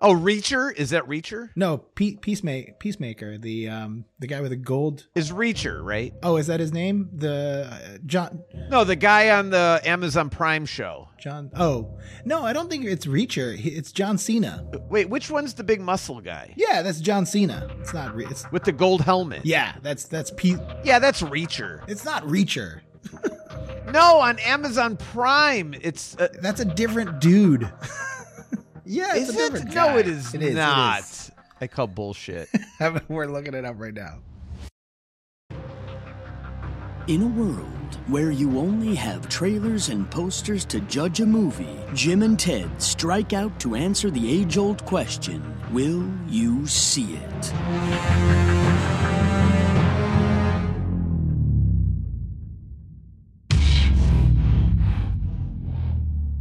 Oh, Reacher is that Reacher? No, Pe- Peacemaker, Peacemaker, the um the guy with the gold. Is Reacher right? Oh, is that his name? The uh, John No, the guy on the Amazon Prime show. John. Oh, no, I don't think it's Reacher. It's John Cena. Wait, which one's the big muscle guy Yeah, that's John Cena. It's not. Re- it's with the gold helmet? yeah, that's that's Pe- yeah, that's Reacher. It's not Reacher. No, on Amazon Prime, it's uh, That's a different dude. yeah, it's is a it? different No, guy. it is, It is, it not. is. I call bullshit. We're looking it up right now. In a world where you only have trailers and posters to judge a movie, Jim and Ted strike out to answer the age old question Will you see it?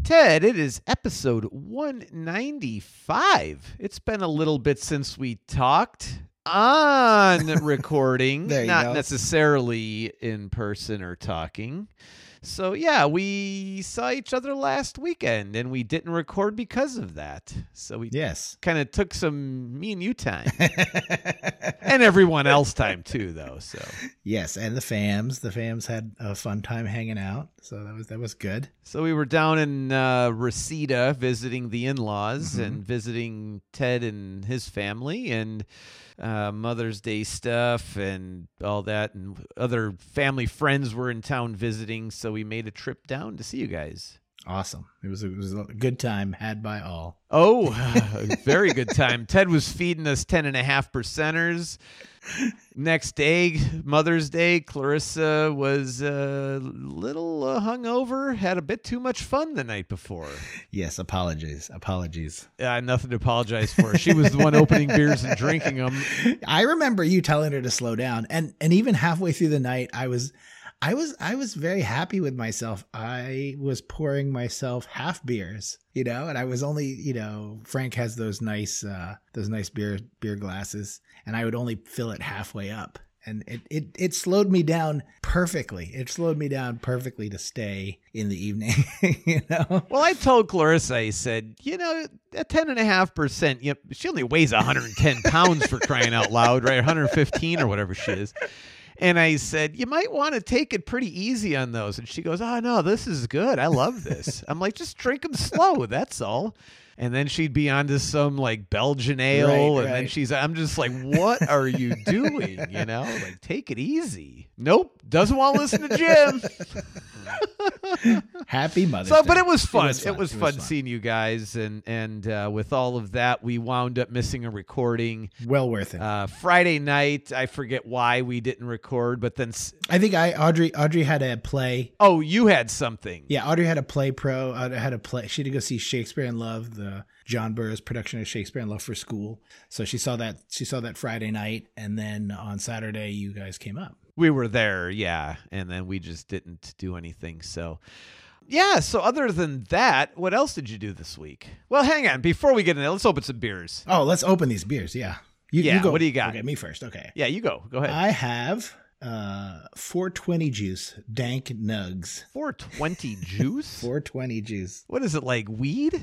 Ted, it is episode 195. It's been a little bit since we talked on recording, not go. necessarily in person or talking. So, yeah, we saw each other last weekend and we didn't record because of that. So, we Yes. kind of took some me and you time and everyone else time too, though. So, yes, and the fams. The fams had a fun time hanging out, so that was that was good. So we were down in uh, Reseda visiting the in-laws and visiting Ted and his family and uh, Mother's Day stuff and all that, and other family friends were in town visiting. So we made a trip down to see you guys. Awesome. It was it was a good time had by all. Oh, very good time. Ted was feeding us ten and a half percenters. Next day, Mother's Day, Clarissa was a little uh, hungover, had a bit too much fun the night before. Yes, apologies. Apologies. Uh, nothing to apologize for. She was the one opening beers and drinking them. I remember you telling her to slow down, and and even halfway through the night, I was, I was, I was very happy with myself. I was pouring myself half beers, you know, and I was only, you know, Frank has those nice, uh, those nice beer beer glasses, and I would only fill it halfway up. And it, it, it slowed me down perfectly. It slowed me down perfectly to stay in the evening, you know? Well, I told Clarissa, I said, you know, at 10.5%, you know, she only weighs 110 pounds for crying out loud, right? 115 or whatever she is. And I said, you might want to take it pretty easy on those. And she goes, oh, no, this is good. I love this. I'm like, just drink them slow. That's all. And then she'd be onto some like Belgian ale. Right, and then she's, I'm just like, what are you doing? You know, like, take it easy. Nope. Doesn't want to listen to Jim. Happy Mother's So, Day. but it was fun. It was was fun. fun, It was fun. seeing you guys, and and uh, with all of that, we wound up missing a recording Well worth it. uh, Friday night. I forget why we didn't record, but then s- I think I Audrey Audrey had a play oh, you had something. Yeah, Audrey had a play pro. uh, had a play. She had to go see Shakespeare in Love, the John Burroughs production of Shakespeare in Love for school. So she saw that. She saw that Friday night, and then on Saturday, you guys came up. We were there, yeah, and then we just didn't do anything. So. Yeah, so other than that, what else did you do this week? Well, hang on. Before we get in there, let's open some beers. Oh, let's open these beers. Yeah, you, Yeah, go. what do you got? Okay, me first. Okay, Yeah, you go. Go ahead. I have uh 420 juice, dank nugs. 420 juice? 420 juice. What is it like weed?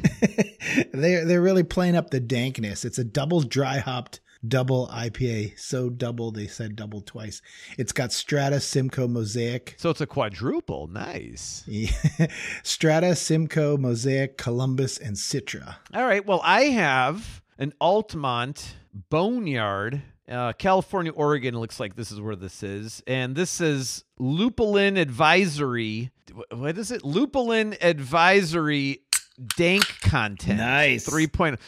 they're they're really playing up the dankness. It's a double dry hopped double IPA. So double they said double twice. It's got Strata Simcoe Mosaic. So it's a quadruple. Nice. Strata, Simcoe, Mosaic, Columbus, and Citra. All right. Well, I have an Altamont Boneyard, uh, California, Oregon. Looks like this is where this is, and this is Lupulin Advisory. What is it? Lupulin Advisory Dank content. Nice. Three point.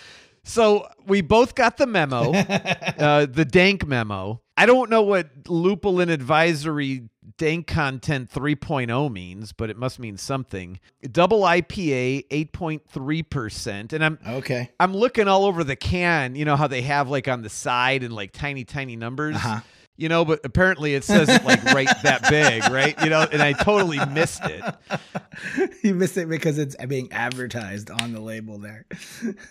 So we both got the memo, uh, the dank memo. I don't know what Lupulin Advisory dank content 3.0 means, but it must mean something. Double IPA, 8.3%. And I'm Okay. I'm looking all over the can, you know how they have like on the side and like tiny, tiny numbers. Uh-huh. You know, but apparently it says it like right that big, right? You know, and I totally missed it. you missed it because it's being advertised on the label there.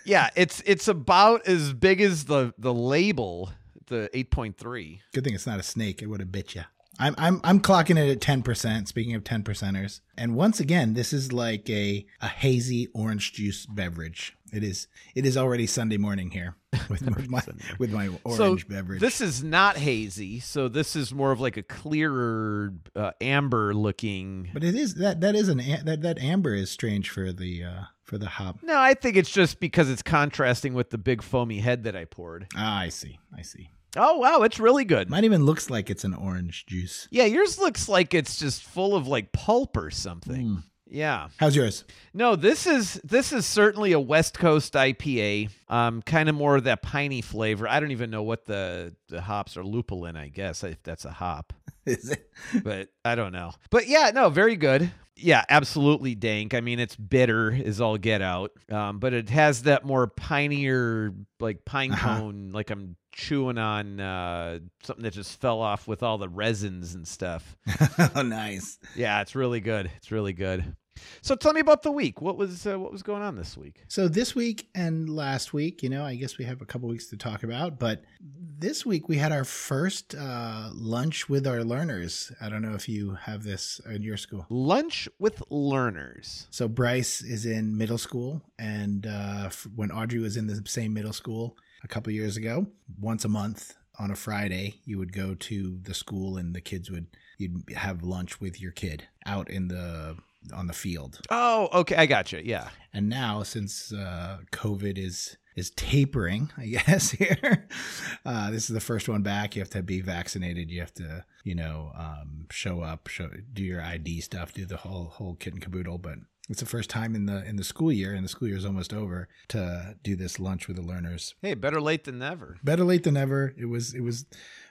Yeah, it's it's about as big as the the label, the 8.3. Good thing it's not a snake. It would have bit you. I'm I'm I'm clocking it at ten percent. Speaking of ten percenters, and once again, this is like a a hazy orange juice beverage. it is. It is already Sunday morning here with, with my with my So orange beverage. This is not hazy, so this is more of like a clearer uh, amber looking. but it is that that is an that that amber is strange for the uh for the hop. No, I think it's just because it's contrasting with the big foamy head that I poured. Ah, I see. I see. Oh wow, it's really good. Mine even looks like it's an orange juice. Yeah, yours looks like it's just full of like pulp or something. Mm. Yeah. How's yours? No, this is this is certainly a West Coast IPA. Um, kind of more of that piney flavor. I don't even know what the the hops are. Lupulin, I guess, if that's a hop. Is it? but I don't know. But yeah, no, very good. Yeah, absolutely dank. I mean, it's bitter is all get out. Um, but it has that more pinier, like pine Uh-huh. cone, like I'm chewing on uh, something that just fell off with all the resins and stuff. oh, nice. Yeah, it's really good. It's really good. So tell me about the week. What was uh, what was going on this week? So this week and last week, you know, I guess we have a couple weeks to talk about, but this week we had our first uh, lunch with our learners. I don't know if you have this in your school. Lunch with learners. So Bryce is in middle school, and uh, f- when Audrey was in the same middle school a couple years ago, once a month on a Friday, you would go to the school, and the kids would you'd have lunch with your kid out in the on the field. Oh, okay, I got you. Yeah. And now, since uh, COVID is is tapering, I guess here, uh, this is the first one back. You have to be vaccinated. You have to, you know, um, show up, show do your ID stuff, do the whole whole kit and caboodle. But it's the first time in the in the school year, and the school year is almost over, to do this lunch with the learners. Hey, better late than never. Better late than never. It was it was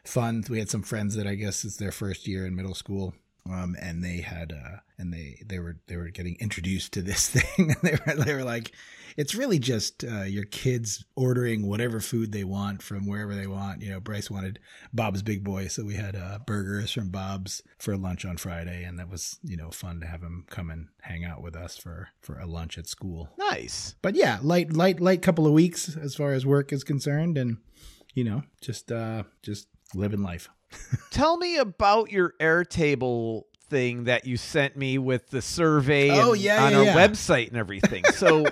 fun. We had some friends that I guess it's their first year in middle school. Um, and they had uh, and they they were they were getting introduced to this thing, and they were they were like, it's really just uh, your kids ordering whatever food they want from wherever they want. You know, Bryce wanted Bob's Big Boy, so we had uh, burgers from Bob's for lunch on Friday, and that was you know fun to have him come and hang out with us for for a lunch at school Nice. but yeah, light, light, light couple of weeks as far as work is concerned, and you know, just, uh, just living life. Tell me about your Airtable thing that you sent me with the survey Oh, and- yeah, on yeah, our yeah. website and everything. So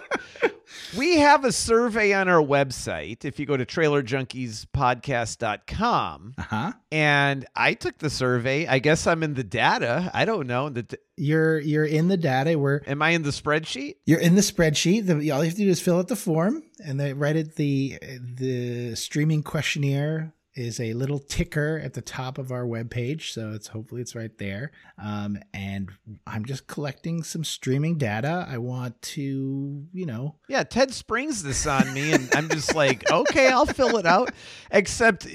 we have a survey on our website. If you go to trailerjunkiespodcast.com Uh huh. and I took the survey, I guess I'm in the data. I don't know. The, You're, you're in the data. We're, am I in the spreadsheet? you're in the spreadsheet. The, all you have to do is fill out the form, and they write it. The, the streaming questionnaire is a little ticker at the top of our webpage, so it's hopefully it's right there. Um, and I'm just collecting some streaming data. I want to, you know, Yeah, Ted springs this on me, and I'm just like, okay, I'll fill it out. Except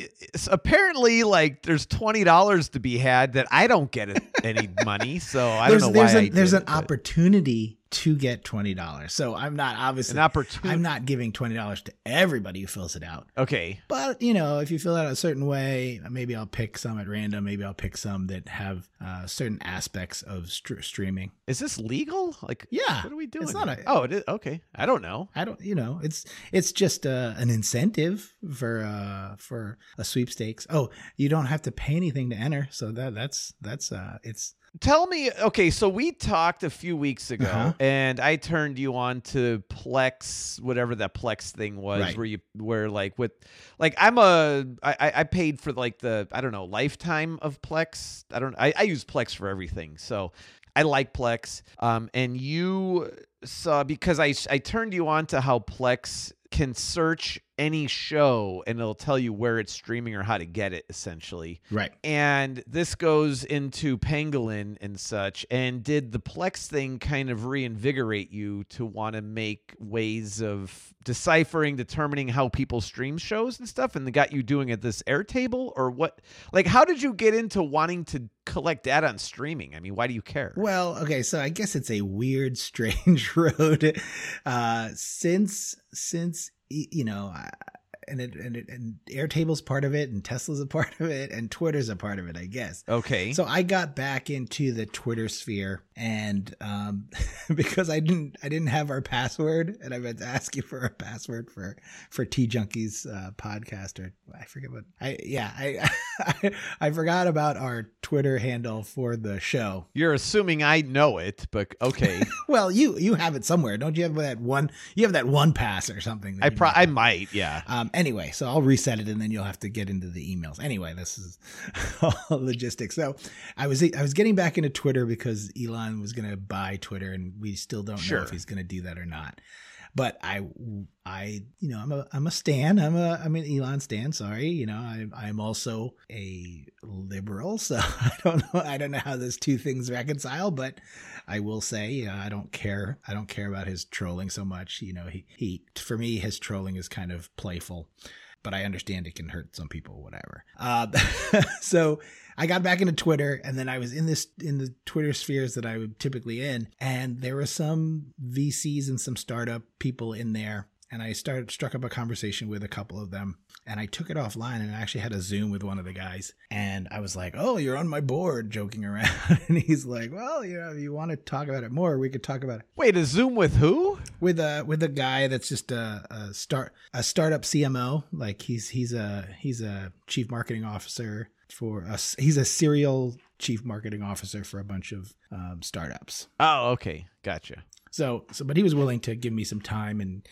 apparently, like, there's twenty dollars to be had that I don't get any money, so I there's don't know there's why an there's an it, opportunity to get twenty dollars. So I'm not obviously An opportunity. I'm not giving twenty dollars to everybody who fills it out. Okay, But you know, if you fill it out a certain way, maybe I'll pick some at random. Maybe I'll pick some that have uh, certain aspects of str- streaming. is this legal? Like, Yeah, what are we doing? it's not a- oh, it is. Okay, I don't know. I don't, you know, it's it's just uh, an incentive for uh, for a sweepstakes. Oh, you don't have to pay anything to enter, so that that's that's uh, it's Tell me, okay, so we talked a few weeks ago, Uh-huh. and I turned you on to Plex, whatever that Plex thing was, Right. where you where like with, like I'm a I I paid for like the I don't know lifetime of Plex. I don't I, I use Plex for everything, so I like Plex. Um, and you saw because I I turned you on to how Plex can search any show and it'll tell you where it's streaming or how to get it essentially right. and this goes into pangolin and such and did the plex thing kind of reinvigorate you to want to make ways of deciphering determining how people stream shows and stuff and they got you doing it this airtable or what like how did you get into wanting to collect data on streaming i mean why do you care Well, okay, so I guess it's a weird, strange road. Uh, since since you know, I, and it, and it, and Airtable's part of it, and Tesla's a part of it, and Twitter's a part of it, I guess. Okay. So I got back into the Twitter sphere, and um, because I didn't, I didn't have our password, and I meant to ask you for a password for for T Junkies uh, podcast, or I forget what. I yeah, I, I I forgot about our Twitter handle for the show. You're assuming I know it, but okay. Well, you you have it somewhere, don't you? Have that one? You have that one pass or something. I pro- might I might, yeah. Um, anyway, so I'll reset it and then you'll have to get into the emails. Anyway, this is all logistics. So I was I was getting back into Twitter because Elon was going to buy Twitter and we still don't know if he's going to do that or not. But I I you know I'm a I'm a stan. I'm a I'm an Elon stan. Sorry, you know I I'm also a liberal. So I don't know I don't know how those two things reconcile, but I will say, you know, I don't care. I don't care about his trolling so much. You know, he, he, for me, his trolling is kind of playful, but I understand it can hurt some people, whatever. Uh, so I got back into Twitter and then I was in this, in the Twitter spheres that I would typically in. And there were some VCs and some startup people in there. And I started, struck up a conversation with a couple of them and I took it offline and I actually had a Zoom with one of the guys. And I was like, Oh, you're on my board, joking around. and he's like, Well, you know, if you want to talk about it more, we could talk about it Wait, a Zoom with who? with a with a guy that's just a, a start a startup CMO. Like he's he's a he's a chief marketing officer for us. He's a serial chief marketing officer for a bunch of um, startups. Oh, okay. Gotcha. So so, but he was willing to give me some time and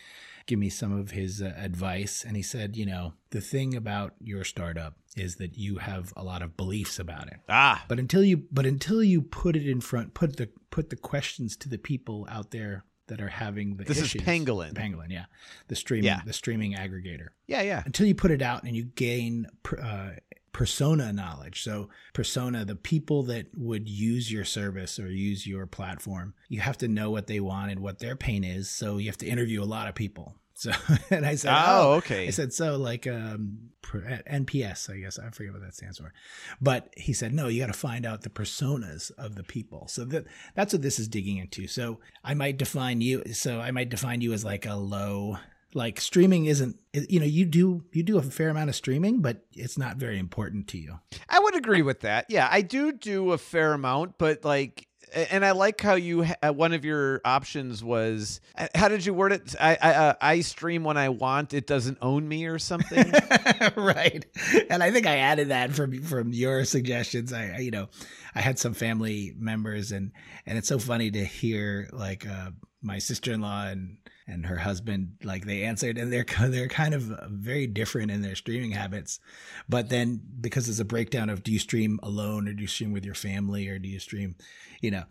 give me some of his uh, advice. And he said, you know, the thing about your startup is that you have a lot of beliefs about it. Ah, But until you but until you put it in front, put the put the questions to the people out there that are having the This is issues. Pangolin. Pangolin, yeah, the streaming Yeah. the streaming aggregator. yeah, yeah. Until you put it out and you gain uh, persona knowledge. So persona, the people that would use your service or use your platform, you have to know what they want and what their pain is. So you have to interview a lot of people. So and I said, Oh, oh, okay. I said, so like um, NPS, I guess. I forget what that stands for. But he said, no, you got to find out the personas of the people. So that that's what this is digging into. So I might define you. So I might define you as like a low, like streaming isn't, you know, you do, you do a fair amount of streaming, but it's not very important to you. I would agree with that. Yeah, I do do a fair amount, but like, and I like how you one of your options was uh, how did you word it? I I, uh, I stream when I want. It doesn't own me or something. right. And I think I added that from from your suggestions. I, I you know, I had some family members and and it's so funny to hear like uh my sister-in-law and and her husband like they answered and they're they're kind of very different in their streaming habits. But then because there's a breakdown of do you stream alone or do you stream with your family or do you stream, you know,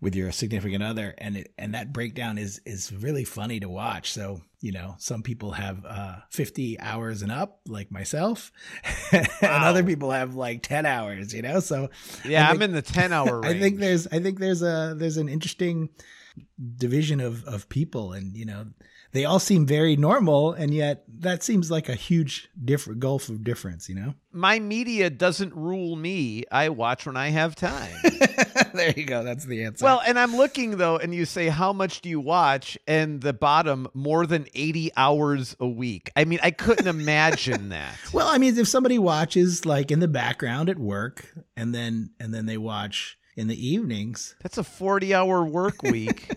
with your significant other and it, and that breakdown is is really funny to watch so you know some people have uh 50 hours and up like myself and other people have like 10 hours you know so yeah, I I'm in the ten hour range. i think there's i think there's a there's an interesting division of of people and you know they all seem very normal and yet that seems like a huge different gulf of difference you know my media doesn't rule me. I watch when I have time. there you go that's the answer well, and I'm looking though, and you say how much do you watch? And the bottom more than 80 hours a week. I mean, I couldn't imagine that. Well, I mean, if somebody watches like in the background at work, and then and then they watch in the evenings, That's a 40 hour work week.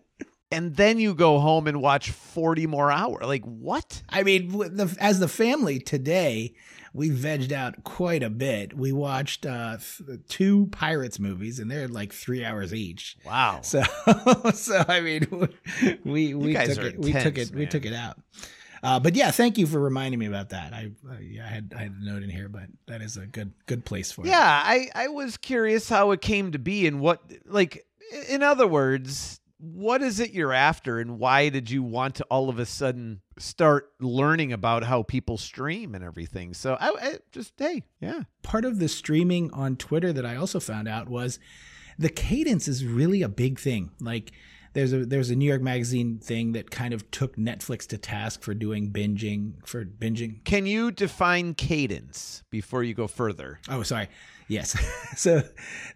and then you go home and watch 40 more hours. Like, what? I mean, the, as the family today, we vegged out quite a bit. We watched uh, th- two Pirates movies, and they're like three hours each. Wow. So, so I mean, we we took it, we took it, we took it out. Uh, but yeah, thank you for reminding me about that. I, uh, yeah, I had I had a note in here, but that is a good good place for it. Yeah, I, I was curious how it came to be and what, like, in other words, what is it you're after and why did you want to all of a sudden start learning about how people stream and everything? So I, I just, hey, yeah. part of the streaming on Twitter that I also found out was the cadence is really a big thing. Like there's a there's a New York Magazine thing that kind of took Netflix to task for doing binging for binging. Can you define cadence before you go further? Oh, sorry. Yes. so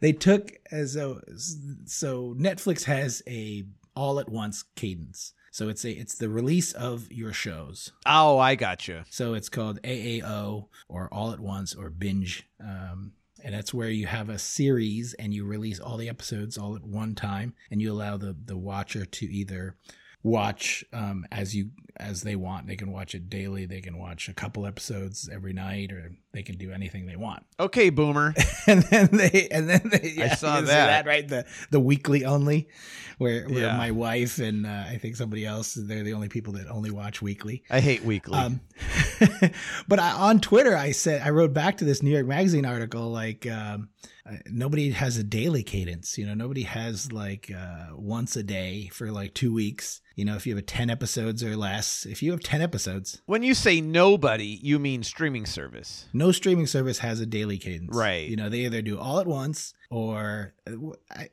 they took as so so Netflix has a all at once cadence. So it's a it's the release of your shows. Oh, I gotcha. So it's called AAO or All at Once or Binge. Um, and that's where you have a series and you release all the episodes all at one time and you allow the the watcher to either watch um, as you as they want. They can watch it daily. They can watch a couple episodes every night, or they can do anything they want. Okay, boomer. and then they and then they I saw see that. right the the weekly only, where, where Yeah. my wife and uh, I think somebody else they're the only people that only watch weekly. I hate weekly. Um, but I, on Twitter, I said I wrote back to this New York Magazine article like um, uh, nobody has a daily cadence. You know, nobody has like uh, once a day for like two weeks. You know, if you have a ten episodes or less, if you have ten episodes, when you say nobody, you mean streaming service. No streaming service has a daily cadence. Right. You know, they either do all at once or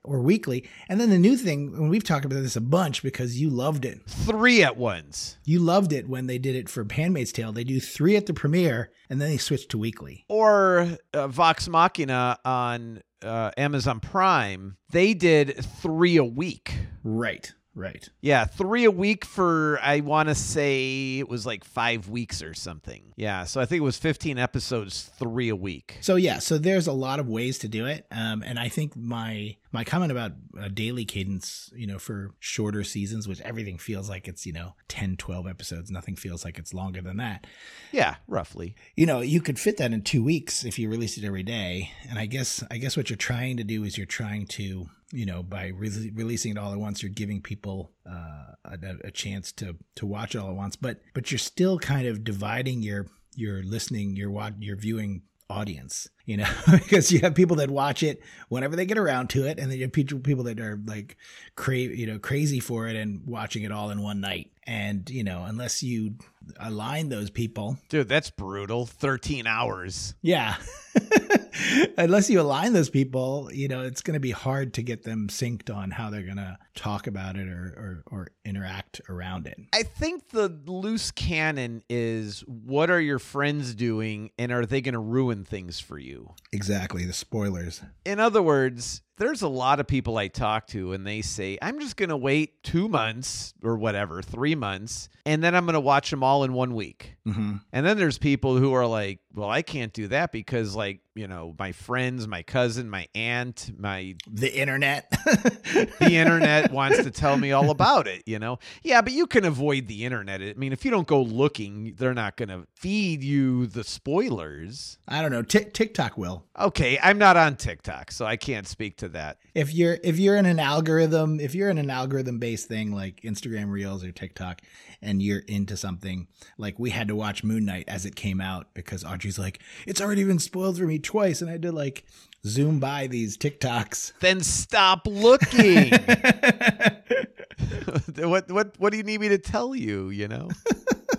or weekly. And then the new thing, and we've talked about this a bunch because you loved it. Three at once. You loved it when they did it for Handmaid's Tale. They do three at the premiere and then they switch to weekly. Or uh, Vox Machina on uh, Amazon Prime, they did three a week. Right. Right. Yeah, three a week for I want to say it was like five weeks or something. Yeah, so I think it was fifteen episodes, three a week. So yeah, so there's a lot of ways to do it, um, and I think my my comment about a daily cadence, you know, for shorter seasons, which everything feels like it's you know 10, 12 episodes, nothing feels like it's longer than that. Yeah, roughly. You know, you could fit that in two weeks if you released it every day, and I guess I guess what you're trying to do is you're trying to you know by re- releasing it all at once you're giving people uh, a, a chance to to watch it all at once but but you're still kind of dividing your your listening your watch your viewing audience you know because you have people that watch it whenever they get around to it and then you have people people that are like cra- you know crazy for it and watching it all in one night and you know unless you align those people Dude, that's brutal. 13 hours. yeah. Unless you align those people, you know, it's going to be hard to get them synced on how they're going to talk about it or, or, or interact around it. I think the loose cannon is what are your friends doing and are they going to ruin things for you? Exactly. The spoilers. In other words, there's a lot of people I talk to and they say, I'm just going to wait two months or whatever, three months, and then I'm going to watch them all in one week. Mm-hmm. And then there's people who are like, well, I can't do that because, like, you know, my friends, my cousin, my aunt, my The internet. the internet wants to tell me all about it, you know? Yeah, but you can avoid the internet. I mean, if you don't go looking, they're not going to feed you the spoilers. I don't know. Tik TikTok will. Okay, I'm not on TikTok, so I can't speak to that. If you're if you're in an algorithm, if you're in an algorithm based thing like Instagram Reels or TikTok, and you're into something like we had to watch Moon Knight as it came out because Audrey's like, it's already been spoiled for me twice, and I had to like zoom by these TikToks. Then stop looking. what what what do you need me to tell you, you know?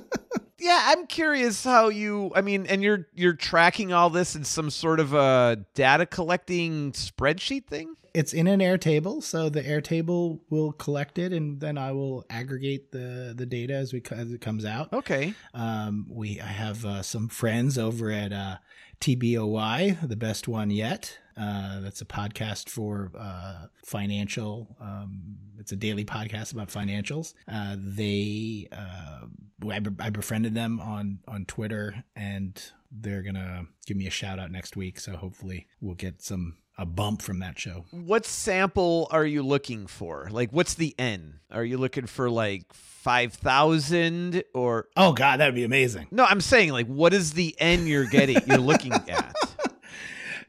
yeah, I'm curious how you I mean, and you're you're tracking all this in some sort of a data collecting spreadsheet thing? it's in an Airtable, so the Airtable will collect it, and then I will aggregate the the data as we as it comes out. Okay. Um, we I have uh, some friends over at uh, TBOY, the best one yet. Uh, that's a podcast for uh, financial. Um, it's a daily podcast about financials. Uh, they, uh, I, be- I befriended them on on Twitter, and they're gonna give me a shout out next week. So hopefully we'll get some a bump from that show. What sample are you looking for? Like what's the N? Are you looking for like 5000 or Oh God, that'd be amazing. No, I'm saying like what is the N you're getting you're looking at?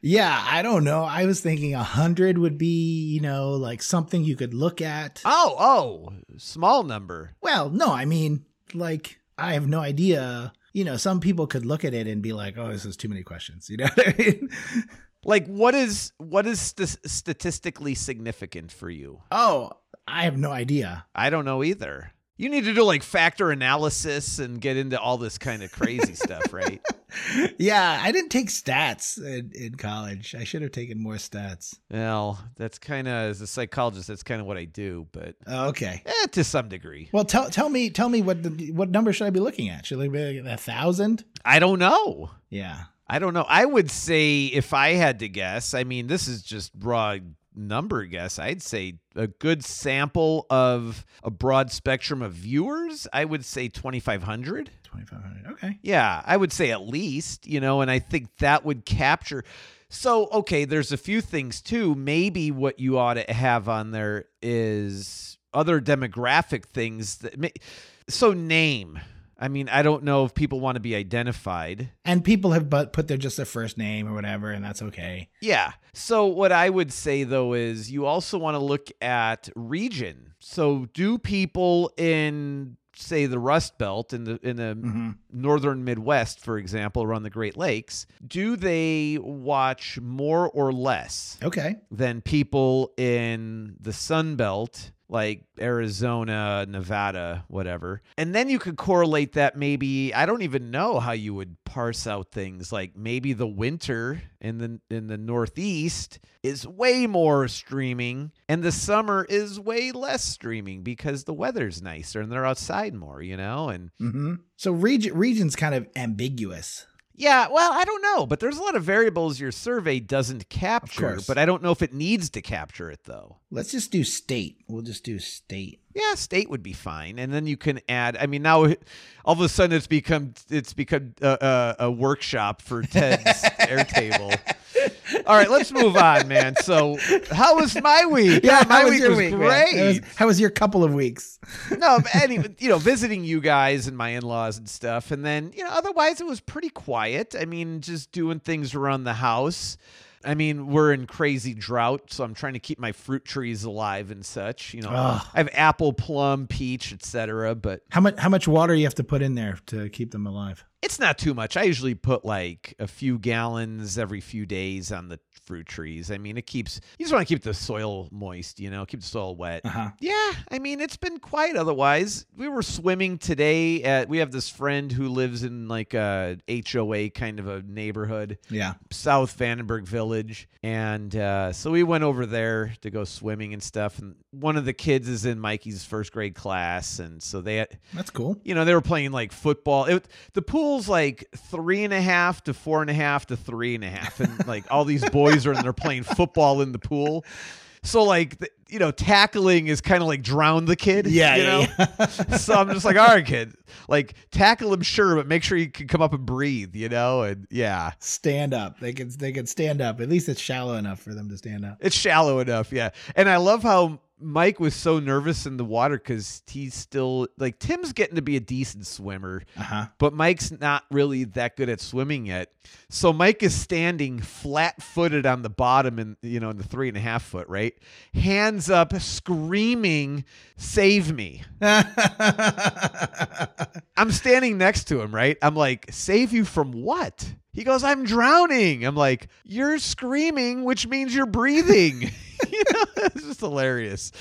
Yeah, I don't know. I was thinking a hundred would be, you know, like something you could look at. Oh, oh, small number. Well, no, I mean, like, I have no idea. You know, some people could look at it and be like, "Oh, this is too many questions." You know what I mean? Like what is what is st- statistically significant for you? Oh, I have no idea. I don't know either. You need to do like factor analysis and get into all this kind of crazy stuff, right? Yeah, I didn't take stats in, in college. I should have taken more stats. Well, that's kind of as a psychologist, that's kind of what I do, but Oh, okay. eh, to some degree. Well, tell tell me tell me what the, what number should I be looking at? Should I be like a thousand? I don't know. Yeah. I don't know. I would say if I had to guess, I mean, this is just raw number guess. I'd say a good sample of a broad spectrum of viewers. I would say 2,500. 2500 okay Yeah, I would say at least, you know, and I think that would capture. So, okay, there's a few things too. Maybe what you ought to have on there is other demographic things that. May, so, name. I mean, I don't know if people want to be identified. and people have but put their just their first name or whatever and that's okay Yeah. So what I would say though is you also want to look at region. So do people in say the Rust Belt in the in the mm-hmm. northern Midwest, for example, around the Great Lakes, do they watch more or less okay than people in the Sun Belt? Like Arizona, Nevada, whatever. And then you could correlate that maybe I don't even know how you would parse out things like maybe the winter in the in the northeast is way more streaming and the summer is way less streaming because the weather's nicer and they're outside more, you know? And mm-hmm. so region region's kind of ambiguous Yeah, well, I don't know, but there's a lot of variables your survey doesn't capture, but I don't know if it needs to capture it though. let's just do state we'll just do state Yeah, state would be fine, and then you can add. I mean, now all of a sudden it's become it's become a, a, a workshop for Ted's Airtable. All right, let's move on, man. So, how was my week? yeah my week was week great. How was, how was your couple of weeks no, anyway, you know, visiting you guys and my in-laws and stuff, and then you know, otherwise it was pretty quiet. I mean, just doing things around the house. I mean, we're in crazy drought, so I'm trying to keep my fruit trees alive and such. You know, Ugh. I have apple, plum, peach, etc. But how much how much water you have to put in there to keep them alive it's not too much. I usually put like a few gallons every few days on the fruit trees. I mean, it keeps you just want to keep the soil moist, you know, keep the soil wet. uh-huh Yeah, I mean it's been quiet otherwise. We were swimming today at we have this friend who lives in like a HOA kind of a neighborhood, yeah South Vandenberg Village, and uh, so we went over there to go swimming and stuff. And one of the kids is in Mikey's first grade class, and so they, that's cool you know, they were playing like football. It, the like three and a half to four and a half to three and a half, and like all these boys are and they're playing football in the pool. So like the, you know, tackling is kind of like drown the kid. yeah you know? yeah. so I'm just like, all right, kid, like tackle him, sure, but make sure you can come up and breathe, you know? And yeah, stand up they can they can stand up at least it's shallow enough for them to stand up it's shallow enough. Yeah. And I love how Mike was so nervous in the water because he's still like Tim's getting to be a decent swimmer, uh-huh but Mike's not really that good at swimming yet. So Mike is standing flat footed on the bottom and you know in the three and a half foot, right? Hands up, screaming, "Save me!" I'm standing next to him, right? I'm like, save you from what? He goes, I'm drowning. I'm like, you're screaming, which means you're breathing. you know, it's just hilarious.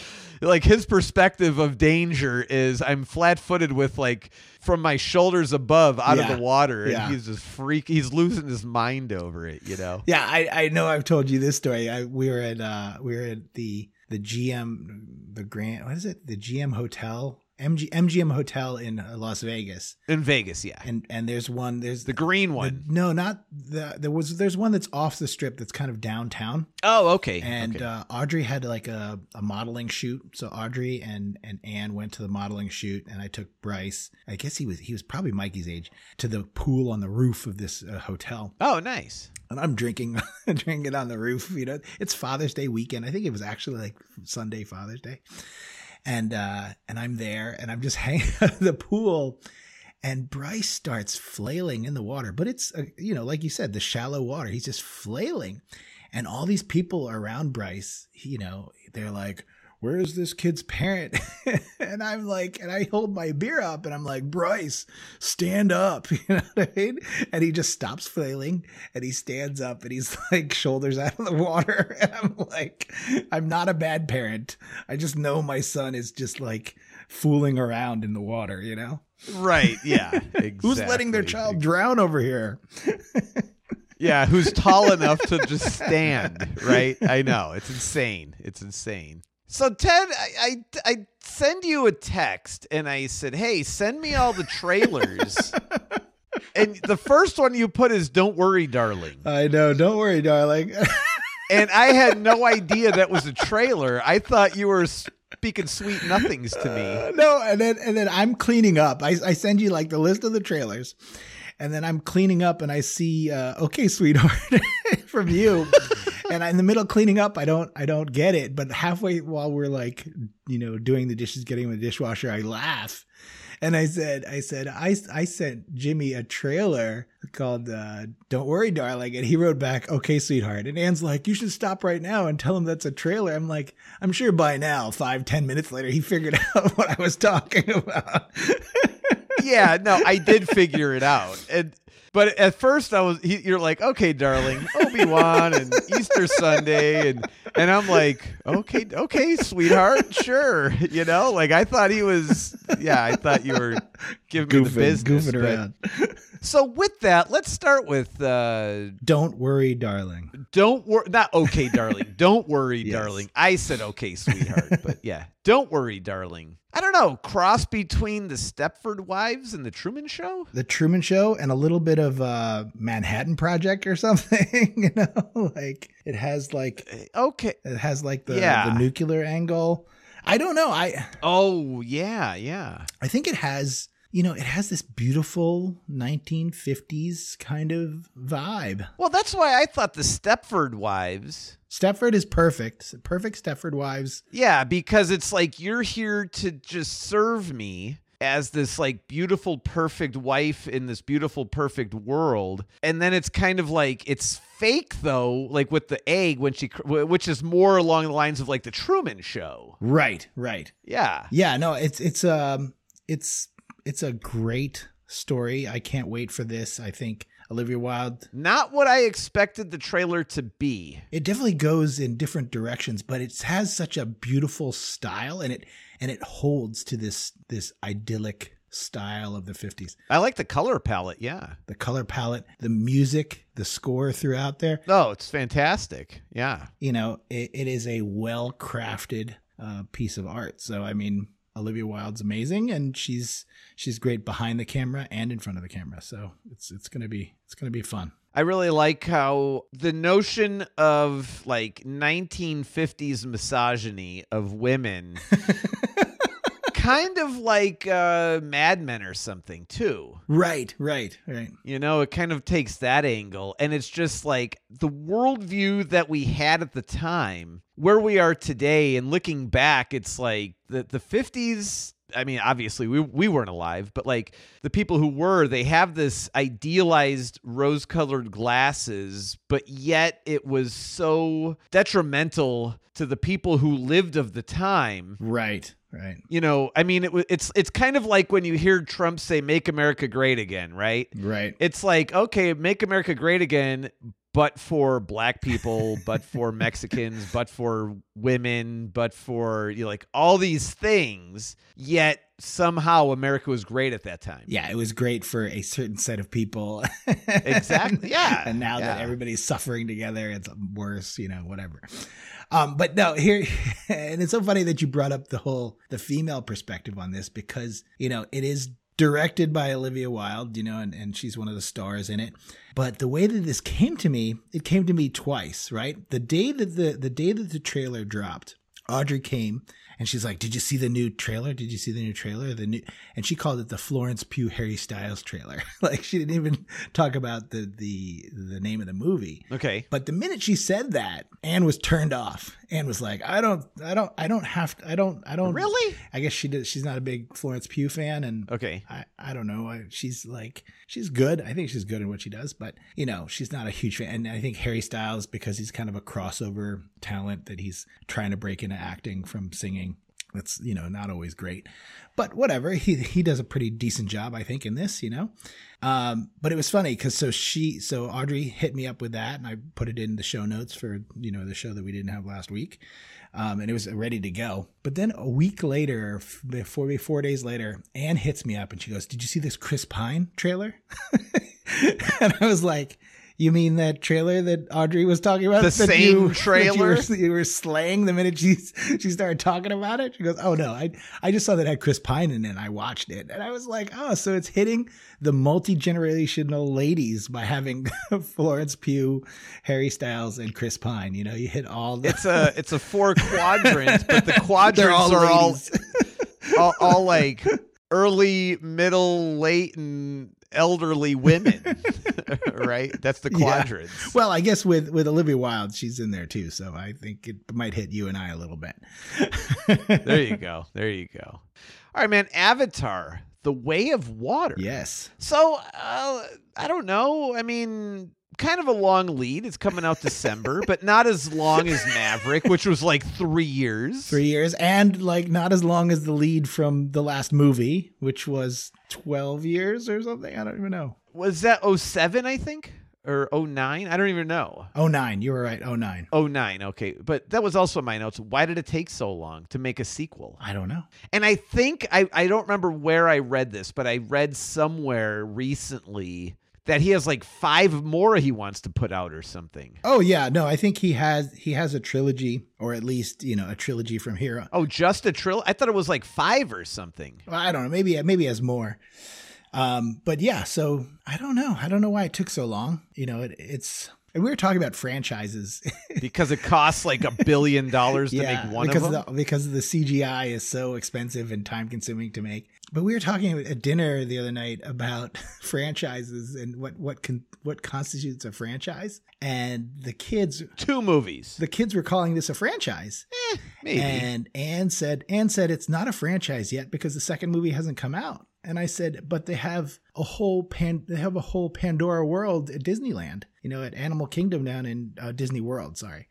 Like his perspective of danger is I'm flat footed with like from my shoulders above out Yeah. of the water. And Yeah. he's just freak. He's losing his mind over it, you know? Yeah, I, I know I've told you this story. I, we were at uh we were at the the GM the Grand what is it? The GM Hotel MG, MGM Hotel in uh, Las Vegas. In Vegas, yeah. And and there's one there's The green the- one. no, not the there was there's one that's off the strip that's kind of downtown. Oh, okay. And okay. uh, Audrey had like a, a modeling shoot. So Audrey and and Anne went to the modeling shoot, and I took Bryce. I guess he was he was probably Mikey's age to the pool on the roof of this uh, hotel. oh, nice. and I'm drinking drinking on the roof. You know, it's Father's Day weekend. I think it was actually like Sunday Father's Day, and uh, and I'm there, and I'm just hanging out of the pool, and Bryce starts flailing in the water, but it's uh, you know, like you said, the shallow water. He's just flailing, and all these people around Bryce, you know, they're like. Where is this kid's parent? and I'm like, and I hold my beer up and I'm like, Bryce, stand up. You know what I mean? And he just stops flailing and he stands up and he's like shoulders out of the water. And I'm like, I'm not a bad parent. I just know my son is just like fooling around in the water, you know? Right. Yeah. Exactly. Who's letting their child drown over here? Yeah, who's tall enough to just stand, right? I know. It's insane. It's insane. So Ted, I, I I send you a text and I said, "Hey, send me all the trailers." and the first one you put is "Don't worry, darling." I know. Don't worry, darling. and I had no idea that was a trailer. I thought you were speaking sweet nothings to me. Uh, no, and then and then I'm cleaning up. I, I send you like the list of the trailers, and then I'm cleaning up, and I see uh, "Okay, Sweetheart" from you, and in the middle cleaning up, I don't I don't get it. But halfway while we're like you know doing the dishes, getting in the dishwasher, I laugh. And I said, I said, I, I sent Jimmy a trailer called uh, "Don't Worry, Darling," and he wrote back, "Okay, sweetheart." And Anne's like, "You should stop right now and tell him that's a trailer." I'm like, I'm sure by now, five ten minutes later, he figured out what I was talking about. yeah, no, I did figure it out, and but at first I was, he, you're like, okay, darling, Obi Wan and Easter Sunday, and and I'm like, okay, okay, sweetheart, sure, you know, like I thought he was, yeah, I thought you were giving goofing, me the business, goofing around. So with that, let's start with uh Don't worry, darling. Don't worry not okay, darling. Don't worry, yes. darling. I said okay, sweetheart. but yeah. Don't worry, darling. I don't know, cross between the Stepford Wives and the Truman Show? The Truman Show and a little bit of uh Manhattan Project or something, you know? like it has like uh, okay. It has like the yeah. the nuclear angle. I don't know. I Oh, yeah, yeah. I think it has you know, it has this beautiful 1950s kind of vibe. Well, that's why I thought the Stepford Wives. Stepford is perfect. Perfect Stepford Wives. Yeah, because it's like you're here to just serve me as this like beautiful perfect wife in this beautiful perfect world and then it's kind of like it's fake though like with the egg when she which is more along the lines of like the Truman show right right yeah yeah no it's it's um it's it's a great story. I can't wait for this. I think Olivia Wilde. Not what I expected the trailer to be. It definitely goes in different directions, but it has such a beautiful style and it and it holds to this this idyllic style of the 50s. I like the color palette, yeah. The color palette, the music, the score throughout there. Oh, it's fantastic. Yeah. You know, it, it is a well-crafted uh, piece of art. So I mean, Olivia Wilde's amazing, and she's she's great behind the camera and in front of the camera. So it's it's gonna be it's gonna be fun. I really like how the notion of like 1950s misogyny of women kind of like uh, Mad Men or something too. Right, right, right. You know, it kind of takes that angle, and it's just like the worldview that we had at the time, where we are today, and looking back, it's like the the fifties. I mean, obviously we we weren't alive, but like the people who were, they have this idealized rose-colored glasses, but yet it was so detrimental to the people who lived of the time. Right. Right. You know, I mean, it, it's it's kind of like when you hear Trump say "Make America Great Again," right? Right. It's like, okay, make America great again, but for black people, but for Mexicans, but for women, but for you know, like all these things. Yet somehow America was great at that time. Yeah, it was great for a certain set of people. exactly. Yeah. and now yeah. that everybody's suffering together, it's worse. You know, whatever. Um, but no, here, and it's so funny that you brought up the whole the female perspective on this because you know it is directed by Olivia Wilde, you know, and, and she's one of the stars in it. But the way that this came to me, it came to me twice, right? The day that the the day that the trailer dropped, Audrey came and she's like, "Did you see the new trailer? Did you see the new trailer? The new?" And she called it the Florence Pugh Harry Styles trailer. like she didn't even talk about the the the name of the movie. Okay. But the minute she said that, Anne was turned off. Anne was like, "I don't, I don't, I don't have, to, I don't, I don't." Really? I guess she did. She's not a big Florence Pugh fan, and okay, I, I don't know. I, she's like, she's good. I think she's good in what she does, but you know, she's not a huge fan. And I think Harry Styles because he's kind of a crossover talent that he's trying to break into acting from singing that's, you know, not always great. But whatever. He he does a pretty decent job, I think, in this, you know. Um, but it was funny because so she so Audrey hit me up with that and I put it in the show notes for, you know, the show that we didn't have last week. Um, and it was ready to go. But then a week later, four four days later, Anne hits me up and she goes, "Did you see this Chris Pine trailer?" and I was like, You mean that trailer that Audrey was talking about? The same you, that trailer? you, were, you were slaying the minute she she started talking about it. She goes, "Oh no, I I just saw that had Chris Pine in it. and I watched it, and I was like, oh, so it's hitting the multi generational ladies by having Florence Pugh, Harry Styles, and Chris Pine. You know, you hit all the. It's a it's a four quadrant, but the quadrants all are all, all all like early, middle, late, and elderly women. right? That's the Yeah. quadrants. Well, I guess with with Olivia Wilde, she's in there too, so I think it might hit you and I a little bit. There you go. There you go. All right, man. Avatar, The Way of Water. yes. So uh, I don't know. I mean, kind of a long lead. It's coming out December, but not as long as Maverick, which was like three years. Three years, and like not as long as the lead from the last movie, which was twelve years or something. I don't even know. Was that 07, I think? Or 09? I don't even know. Oh nine, you were right. Oh nine. 09, okay. But that was also my notes. Why did it take so long to make a sequel? I don't know. And I think I, I don't remember where I read this, but I read somewhere recently that he has like five more he wants to put out or something. Oh yeah, no, I think he has he has a trilogy, or at least you know a trilogy from here. Oh, just a trill? I thought it was like five or something. Well, I don't know. Maybe maybe has more. Um, but yeah, so I don't know. I don't know why it took so long. You know, it, it's and we were talking about franchises. Because it costs like a billion dollars to yeah, make one because of them. The, because the CGI is so expensive and time consuming to make. But we were talking at dinner the other night about franchises and what what con, what constitutes a franchise. And the kids Two movies. the kids were calling this a franchise. Eh, maybe. And Anne said, Anne said it's not a franchise yet because the second movie hasn't come out. And I said, but they have a whole pan, they have a whole Pandora world at Disneyland, you know, at Animal Kingdom down in uh, Disney World. Sorry.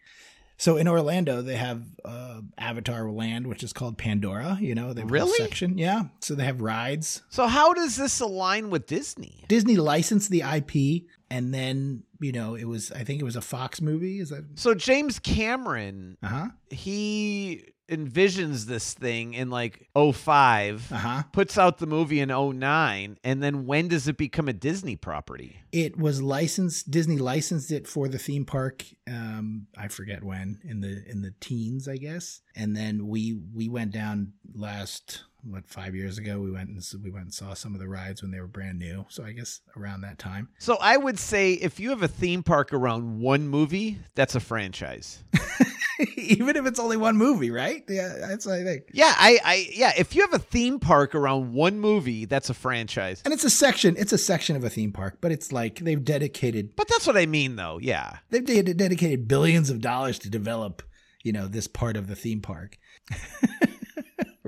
So in Orlando, they have uh, Avatar Land, which is called Pandora. You know, they have Really? section. Yeah. So they have rides. so how does this align with Disney? Disney licensed the IP, and then you know it was I think it was a Fox movie. Is that? So James Cameron, Uh huh. he envisions this thing in like 05, Uh huh. puts out the movie in 09, and then when does it become a Disney property? It was licensed. Disney licensed it for the theme park. Um, I forget when in the in the teens, I guess. And then we we went down last what five years ago. We went and we went and saw some of the rides when they were brand new. So I guess around that time. So I would say if you have a theme park around one movie, that's a franchise. Even if it's only one movie, right? Yeah, that's what I think. Yeah, I, I yeah, if you have a theme park around one movie, that's a franchise. And it's a section. It's a section of a theme park, but it's like they've dedicated But that's what I mean though. Yeah. they've de- dedicated billions of dollars to develop, you know, this part of the theme park.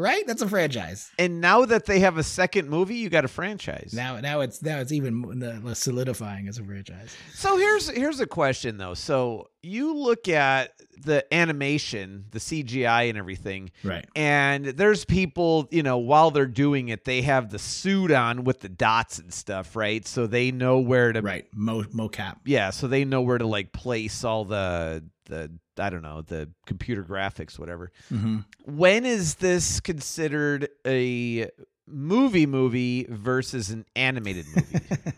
right? That's a franchise. And now that they have a second movie, you got a franchise. Now, now it's now it's even solidifying as a franchise. So here's here's a question though. So you look at the animation, the CGI and everything, Right. and there's people, you know, while they're doing it, they have the suit on with the dots and stuff, right? So they know where to Right. Mo mocap. Yeah, so they know where to like place all the the I don't know, the computer graphics whatever. Mm-hmm. When is this considered a movie movie versus an animated movie?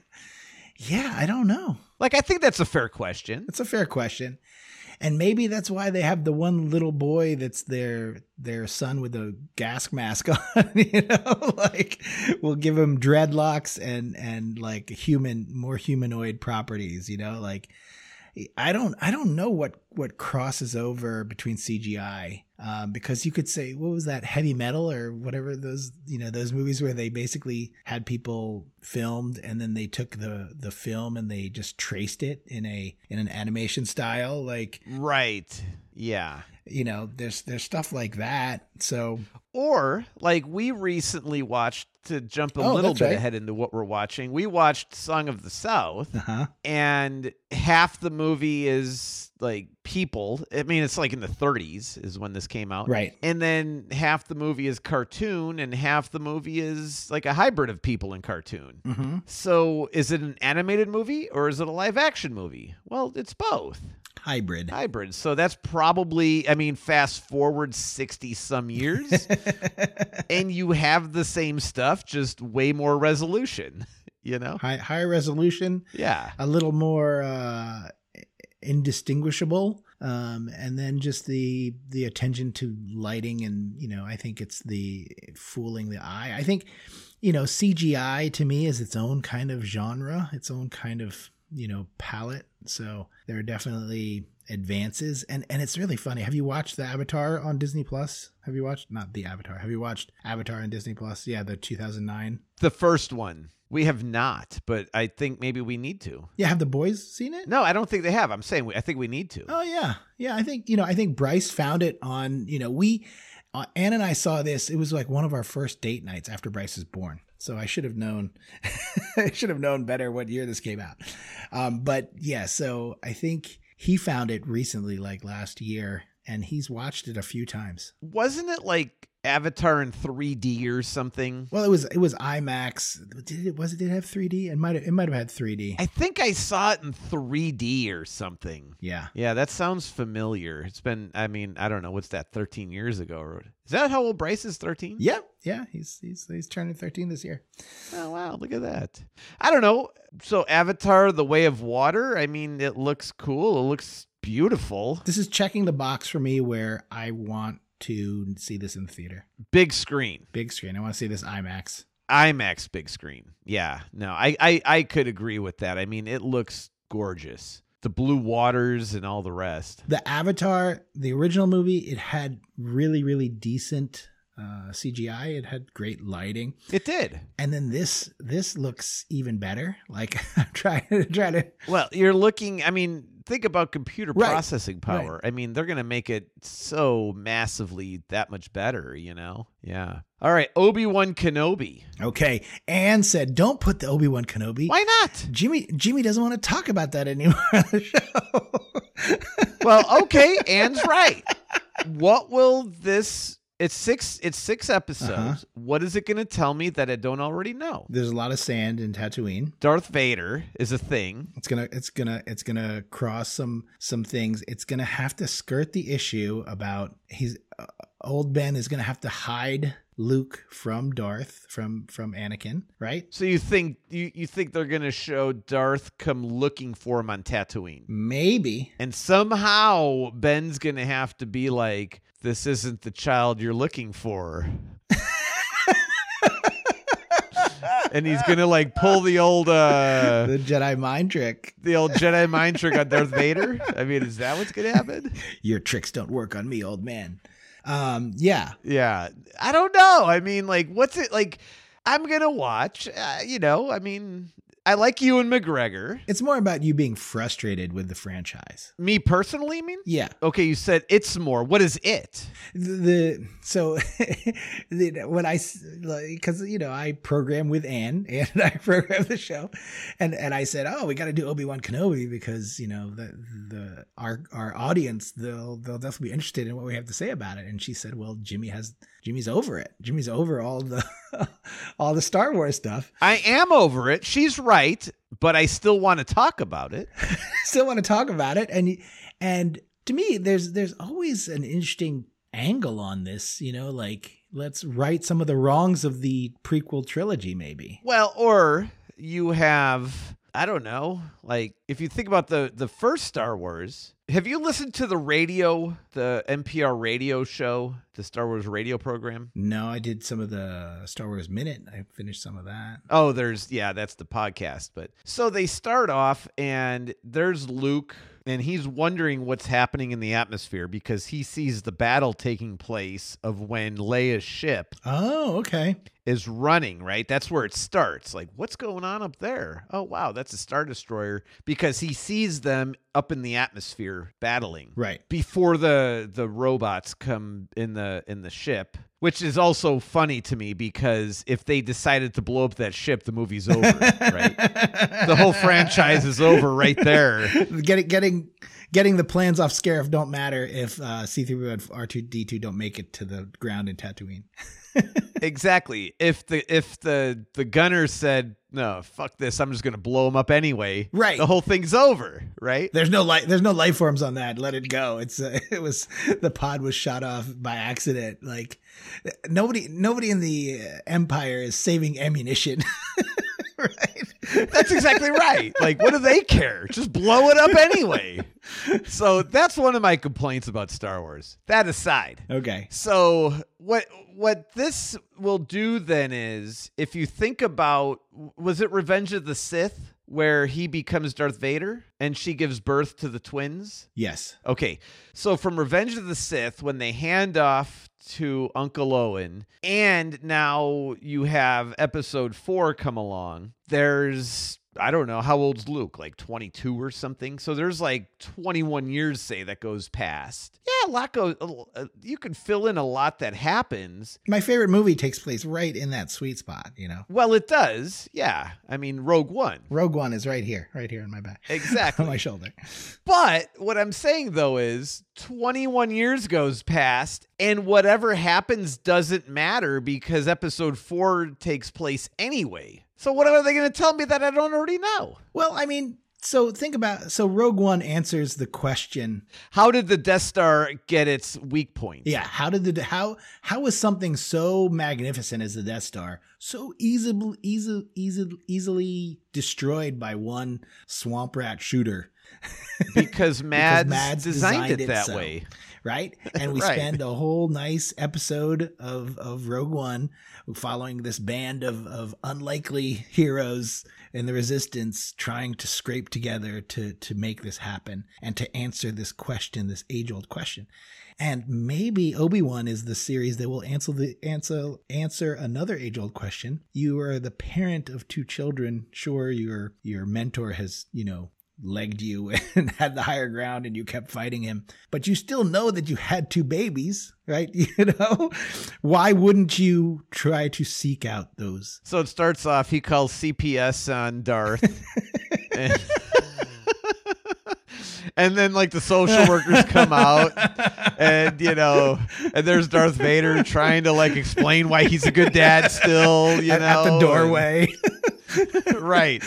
yeah, I don't know. like I think that's a fair question. It's a fair question. And maybe that's why they have the one little boy that's their their son with a gas mask on, you know, like we'll give him dreadlocks and and like human more humanoid properties, you know, like I don't I don't know what what crosses over between CGI um, because you could say what was that heavy metal or whatever those you know those movies where they basically had people filmed and then they took the the film and they just traced it in a in an animation style like Right. Yeah. you know there's there's stuff like that so Or like we recently watched to jump a Oh, little bit right. ahead into what we're watching. We watched Song of the South. uh-huh and half the movie is like people. I mean, it's like in the 30s is when this came out. right And then half the movie is cartoon, and half the movie is like a hybrid of people and cartoon. mm-hmm. So, is it an animated movie or is it a live action movie? Well, it's both hybrid hybrid. So, that's probably, I mean, fast forward 60 some years, and you have the same stuff, just way more resolution. you know? High, higher resolution, Yeah. a little more uh, indistinguishable, um, and then just the the attention to lighting, and you know, I think it's the fooling the eye. I think, you know, CGI to me is its own kind of genre, its own kind of you know palette. So there are definitely advances. And and it's really funny. Have you watched the avatar on disney plus? Have you watched not the avatar. Have you watched avatar on disney plus? Yeah the 2009 The first one. We have not, but I think maybe we need to. yeah have the boys seen it No, I don't think they have. I'm saying we, I think we need to. Oh yeah, yeah. I think you know. I think Bryce found it on. You know, we uh, Ann and I saw this. It was like one of our first date nights after Bryce was born. So I should have known. I should have known better what year this came out. Um, but yeah, so I think he found it recently, like last year, and he's watched it a few times. Wasn't it like Avatar in 3D or something? Well, it was it was IMAX. Did it was it did it have 3D? It might have, it might have had 3D. I think I saw it in 3D or something. yeah. Yeah, that sounds familiar. It's been, I mean, I don't know, what's that, 13 years ago? Is that how old Bryce is, 13? Yep. Yeah. He's he's he's turning 13 this year. Oh, wow, look at that. I don't know. So, Avatar, The Way of Water, I mean, it looks cool. It looks beautiful. This is checking the box for me where I want to see this in the theater. Big screen. Big screen. I want to see this IMAX. IMAX big screen. Yeah, no, I, I, I could agree with that. I mean, it looks gorgeous. The blue waters and all the rest. The Avatar, the original movie, it had really, really decent uh, CGI. It had great lighting, It did. and then this this looks even better. Like I'm trying to try to. Well, you're looking, I mean, think about computer Right, processing power. I mean, they're going to make it so massively that much better, you know? Yeah. All right, Obi-Wan Kenobi. Okay, Anne said, "Don't put the Obi Wan Kenobi." Why not? Jimmy Jimmy doesn't want to talk about that anymore on the show. Well, okay, Anne's right. What will this it's six it's six episodes. Uh-huh. What is it going to tell me that I don't already know? There's a lot of sand in Tatooine. Darth Vader is a thing. It's gonna it's gonna it's gonna cross some some things. It's gonna have to skirt the issue about he's uh, old Ben is gonna have to hide Luke from Darth from from Anakin, right? So you think you, you think they're going to show Darth come looking for him on Tatooine? Maybe. And somehow Ben's going to have to be like this isn't the child you're looking for. and he's going to like pull the old uh The Jedi mind trick. the old Jedi mind trick on Darth Vader. I mean, is that what's going to happen? Your tricks don't work on me, old man. Um, yeah. Yeah. I don't know. I mean, like, what's it like? I'm to watch, uh, you know, I mean, I like Ewan McGregor. It's more about you being frustrated with the franchise. Me personally, mean? Yeah. Okay, you said it's more. What is it? the, the so the, when I because you know I program with Ann and I program the show, and and I said, oh, we got to do Obi Wan Kenobi because you know the the our our audience they'll they'll definitely be interested in what we have to say about it. And she said, well, Jimmy has Jimmy's over it. Jimmy's over all the all the Star Wars stuff. I am over it. She's right, but I still want to talk about it. Still want to talk about it, and and to me, there's there's always an interesting angle on this. You know, like let's right some of the wrongs of the prequel trilogy, maybe. Well, or you have I don't know, like if you think about the the first Star Wars, have you listened to the radio, the NPR radio show, the Star Wars radio program? No, I did some of the Star Wars Minute. I finished some of that. Oh, there's yeah, that's the podcast. But so they start off and there's Luke and he's wondering what's happening in the atmosphere because he sees the battle taking place of when Leia's ship Oh, okay. Is running, right? That's where it starts. Like, what's going on up there? Oh, wow, that's a Star Destroyer because he sees them up in the atmosphere battling Right. before the the robots come in the in the ship which is also funny to me because if they decided to blow up that ship the movie's over right the whole franchise is over right there getting getting getting the plans off Scarif don't matter if uh, C3PO and R2D2 don't make it to the ground in Tatooine. exactly if the if the the gunner said no fuck this i'm just gonna blow them up anyway Right. the whole thing's over right There's no light. There's no life forms on that. Let it go. It's uh, it was the pod was shot off by accident. Like nobody nobody in the uh, Empire is saving ammunition right. That's exactly right. Like, what do they care? Just blow it up anyway. So that's one of my complaints about Star Wars. That aside. Okay. So what what this will do then is if you think about was it Revenge of the Sith where he becomes Darth Vader and she gives birth to the twins? Yes. Okay. So from Revenge of the Sith when they hand off to Uncle Owen and now you have episode 4 come along. There's I don't know how old's Luke, like 22 or something. So there's like 21 years, say, that goes past. Yeah, a lot goes. Uh, you can fill in a lot that happens. My favorite movie takes place right in that sweet spot, you know. Well, it does. Yeah. I mean, Rogue One. Rogue One is right here, right here on my back. Exactly. on my shoulder. But what I'm saying though is 21 years goes past and whatever happens doesn't matter because episode 4 takes place anyway. So what are they going to tell me that I don't already know? Well, I mean, so think about so Rogue One answers the question. How did the Death Star get its weak point? Yeah, how did the how how was something so magnificent as the Death Star so easily easily easily easily destroyed by one swamp rat shooter? Because Mads, Mads designed, designed it it that so. way. Right? And we Right. spend a whole nice episode of, of Rogue One following this band of, of unlikely heroes in the resistance trying to scrape together to, to make this happen and to answer this question, this age old question. And maybe Obi-Wan is the series that will answer the answer answer another age-old question. You are the parent of two children. Sure, your your mentor has, you know, legged you and had the higher ground and you kept fighting him but you still know that you had two babies right you know why wouldn't you try to seek out those So it starts off, he calls CPS on Darth. and, and then, like, the social workers come out, and, you know, and there's Darth Vader trying to, like, explain why he's a good dad still, you at, know. at the doorway and- right.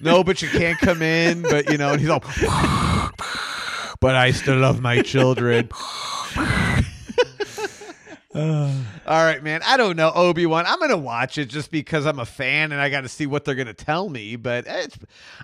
No, but you can't come in, but, you know, and he's all, but I still love my children. All right, man. I don't know Obi Wan. I'm gonna watch it just because I'm a fan and I got to see what they're gonna tell me. But it's,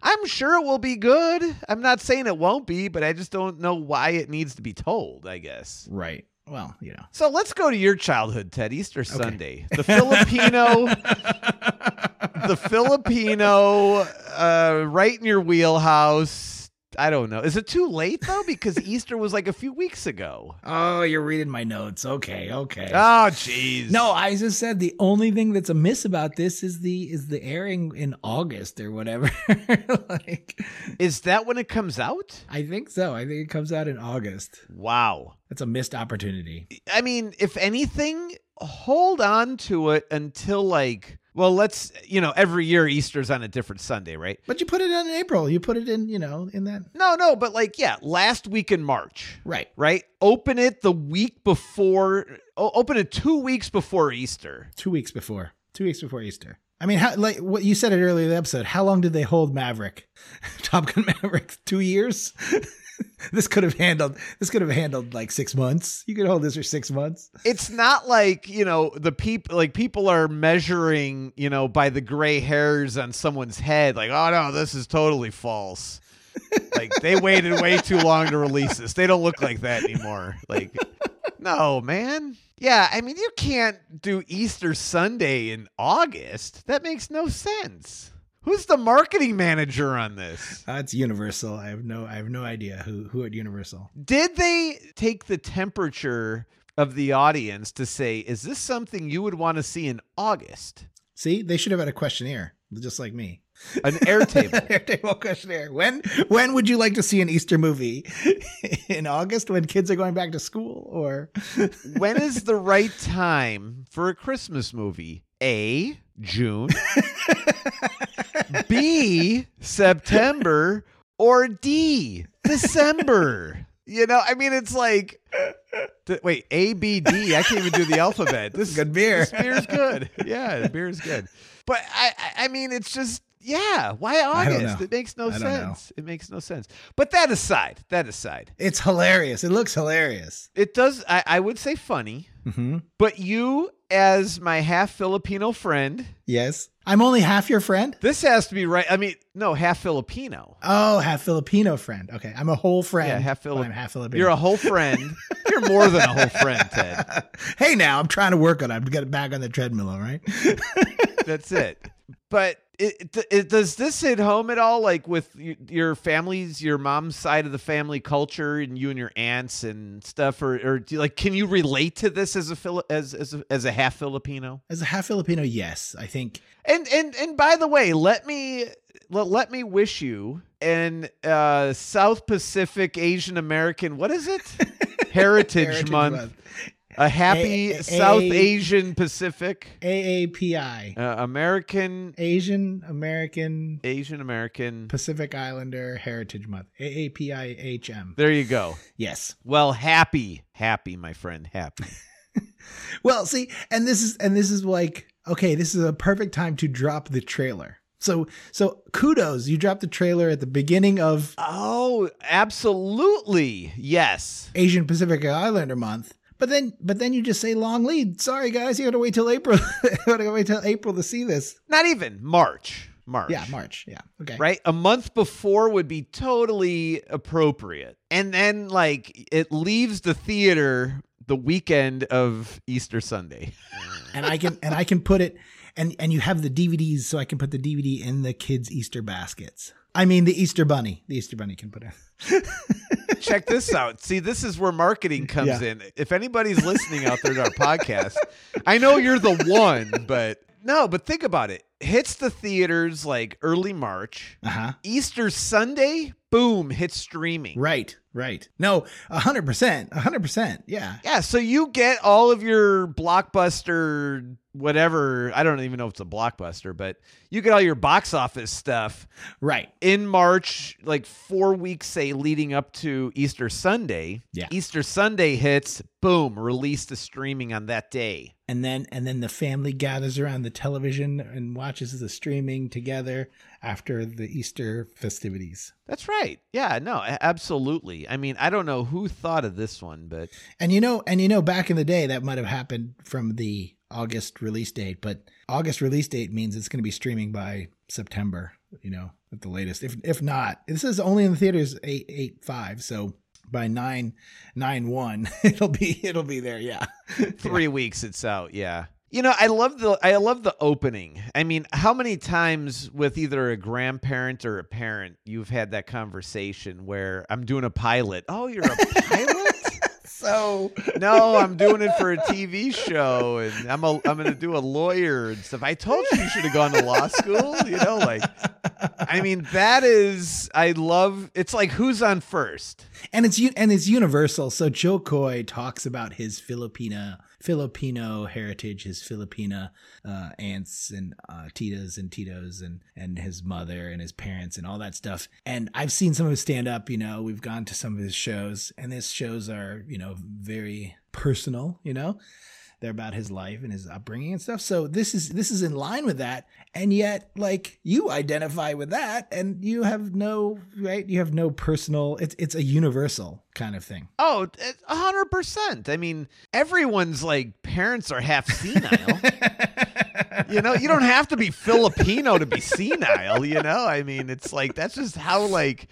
I'm sure it will be good. I'm not saying it won't be, but I just don't know why it needs to be told. I guess. right well you know So let's go to your childhood, Ted. Easter Sunday, the Filipino, the Filipino, uh, right in your wheelhouse. I don't know. Is it too late though? Because Easter was like a few weeks ago. oh you're reading my notes okay okay Oh, jeez. no i just said the only thing that's amiss about this is the is the airing in august or whatever like Is that when it comes out? i think so i think it comes out in august Wow. that's a missed opportunity I mean, if anything, hold on to it until like, well, let's, you know, every year Easter's on a different Sunday, right? But you put it in April. You put it in, you know, in that. No, no, but like, yeah, last week in March, Right. right? Open it the week before, open it two weeks before Easter. Two weeks before. Two weeks before Easter. I mean, how, like what you said it earlier in the episode. How long did they hold Maverick? Top Gun Maverick. Two years. this could have handled. This could have handled like six months. You could hold this for six months. It's not like, you know, the people, like people are measuring, you know, by the gray hairs on someone's head, like, oh no, this is totally false. like they waited way too long to release this. They don't look like that anymore. Like, no, man. Yeah, I mean, you can't do Easter Sunday in August. That makes no sense. Who's the marketing manager on this? Uh, it's Universal. I have no. I have no idea who who at Universal. Did they take the temperature of the audience to say, is this something you would want to see in August? See, they should have had a questionnaire, just like me. An Airtable. Airtable questionnaire. When when would you like to see an Easter movie? In August, when kids are going back to school, or when is the right time for a Christmas movie? A. June. B. September. Or D. December. You know, I mean, it's like, th- wait, A, B, D. I can't even do the alphabet. This is good beer. This beer's good. Yeah, beer's good. But I, I- I mean, it's just, yeah. Why August? It makes no don't know. sense. It makes no sense. But that aside, that aside, It's hilarious. It looks hilarious. it does. I, I would say funny. Mm-hmm. But you as my half Filipino friend, Yes. I'm only half your friend. this has to be right. I mean, no, half Filipino. Oh, half Filipino friend. Okay, I'm a whole friend. Yeah, half but Filip- I'm half Filipino. You're a whole friend. You're more than a whole friend, Ted. hey, now I'm trying to work on it. I'm getting back on the treadmill. All right. That's it. But it, it, does this hit home at all? Like with your family's, your mom's side of the family culture, and you and your aunts and stuff, or, or do you, like, can you relate to this as a as as a, as a half Filipino? As a half Filipino, yes, I think. And and and by the way, let me let, let me wish you an uh, South Pacific Asian American. What is it? Heritage, Heritage Month. A happy A- a- South a- Asian Pacific AAPI, uh, American Asian American Asian American. Pacific Islander Heritage Month. AAPIHM. There you go. Yes. Well, happy, happy, my friend, happy. Well, see, and this is and this is like okay, this is a perfect time to drop the trailer. So so kudos, you dropped the trailer at the beginning of Oh, absolutely, yes. Asian Pacific Islander month. But then but then you just say long lead. Sorry guys, you got to wait till April. you got to wait till April to see this. Not even March. March. Yeah, March. Yeah. Okay. right? A month before would be totally appropriate. And then like it leaves the theater the weekend of Easter Sunday. And I can and I can put it and and you have the DVDs so I can put the DVD in the kids Easter baskets. I mean the Easter bunny. The Easter bunny can put it. Check this out. See, this is where marketing comes Yeah. in. If anybody's listening out there to our podcast, I know you're the one, but no, but think about it. Hits the theaters like early March. Uh-huh. Easter Sunday, boom, hits streaming. Right, right. No, a hundred percent, a hundred percent. Yeah, Yeah, so you get all of your blockbuster, whatever. I don't even know if it's a blockbuster, but you get all your box office stuff right. in March, like four weeks, say, leading up to Easter Sunday. Yeah. Easter Sunday hits, boom, release the streaming on that day. And then and then the family gathers around the television and watches the streaming together after the Easter festivities. That's right. Yeah, no, absolutely. I mean, I don't know who thought of this one, but And you know, and you know, back in the day, that might have happened from the August release date, but August release date means it's going to be streaming by September. You know, at the latest. If if not, this is only in the theaters eight eight five. So by nine nine one, it'll be it'll be there. Yeah. three weeks it's out yeah you know i love the i love the opening. I mean how many times with either a grandparent or a parent you've had that conversation where i'm doing a pilot. Oh you're a pilot? So no i'm doing it for a tv show and i'm a i'm gonna do a lawyer and stuff. I told you you should have gone to law school you know like i mean that is i love it's like who's on first? And it's and it's universal. So Jo Koy talks about his Filipina Filipino heritage, his Filipina uh, aunts and uh, titas and titos, and and his mother and his parents and all that stuff. And I've seen some of his stand up. You know, we've gone to some of his shows, and his shows are you know very personal. You know. They're about his life and his upbringing and stuff. So this is this is in line with that, and yet like you identify with that, and you have no right. You have no personal. It's it's a universal kind of thing. Oh, a hundred percent. I mean, everyone's like parents are half senile. you know, you don't have to be Filipino to be senile. You know, I mean, it's like that's just how like.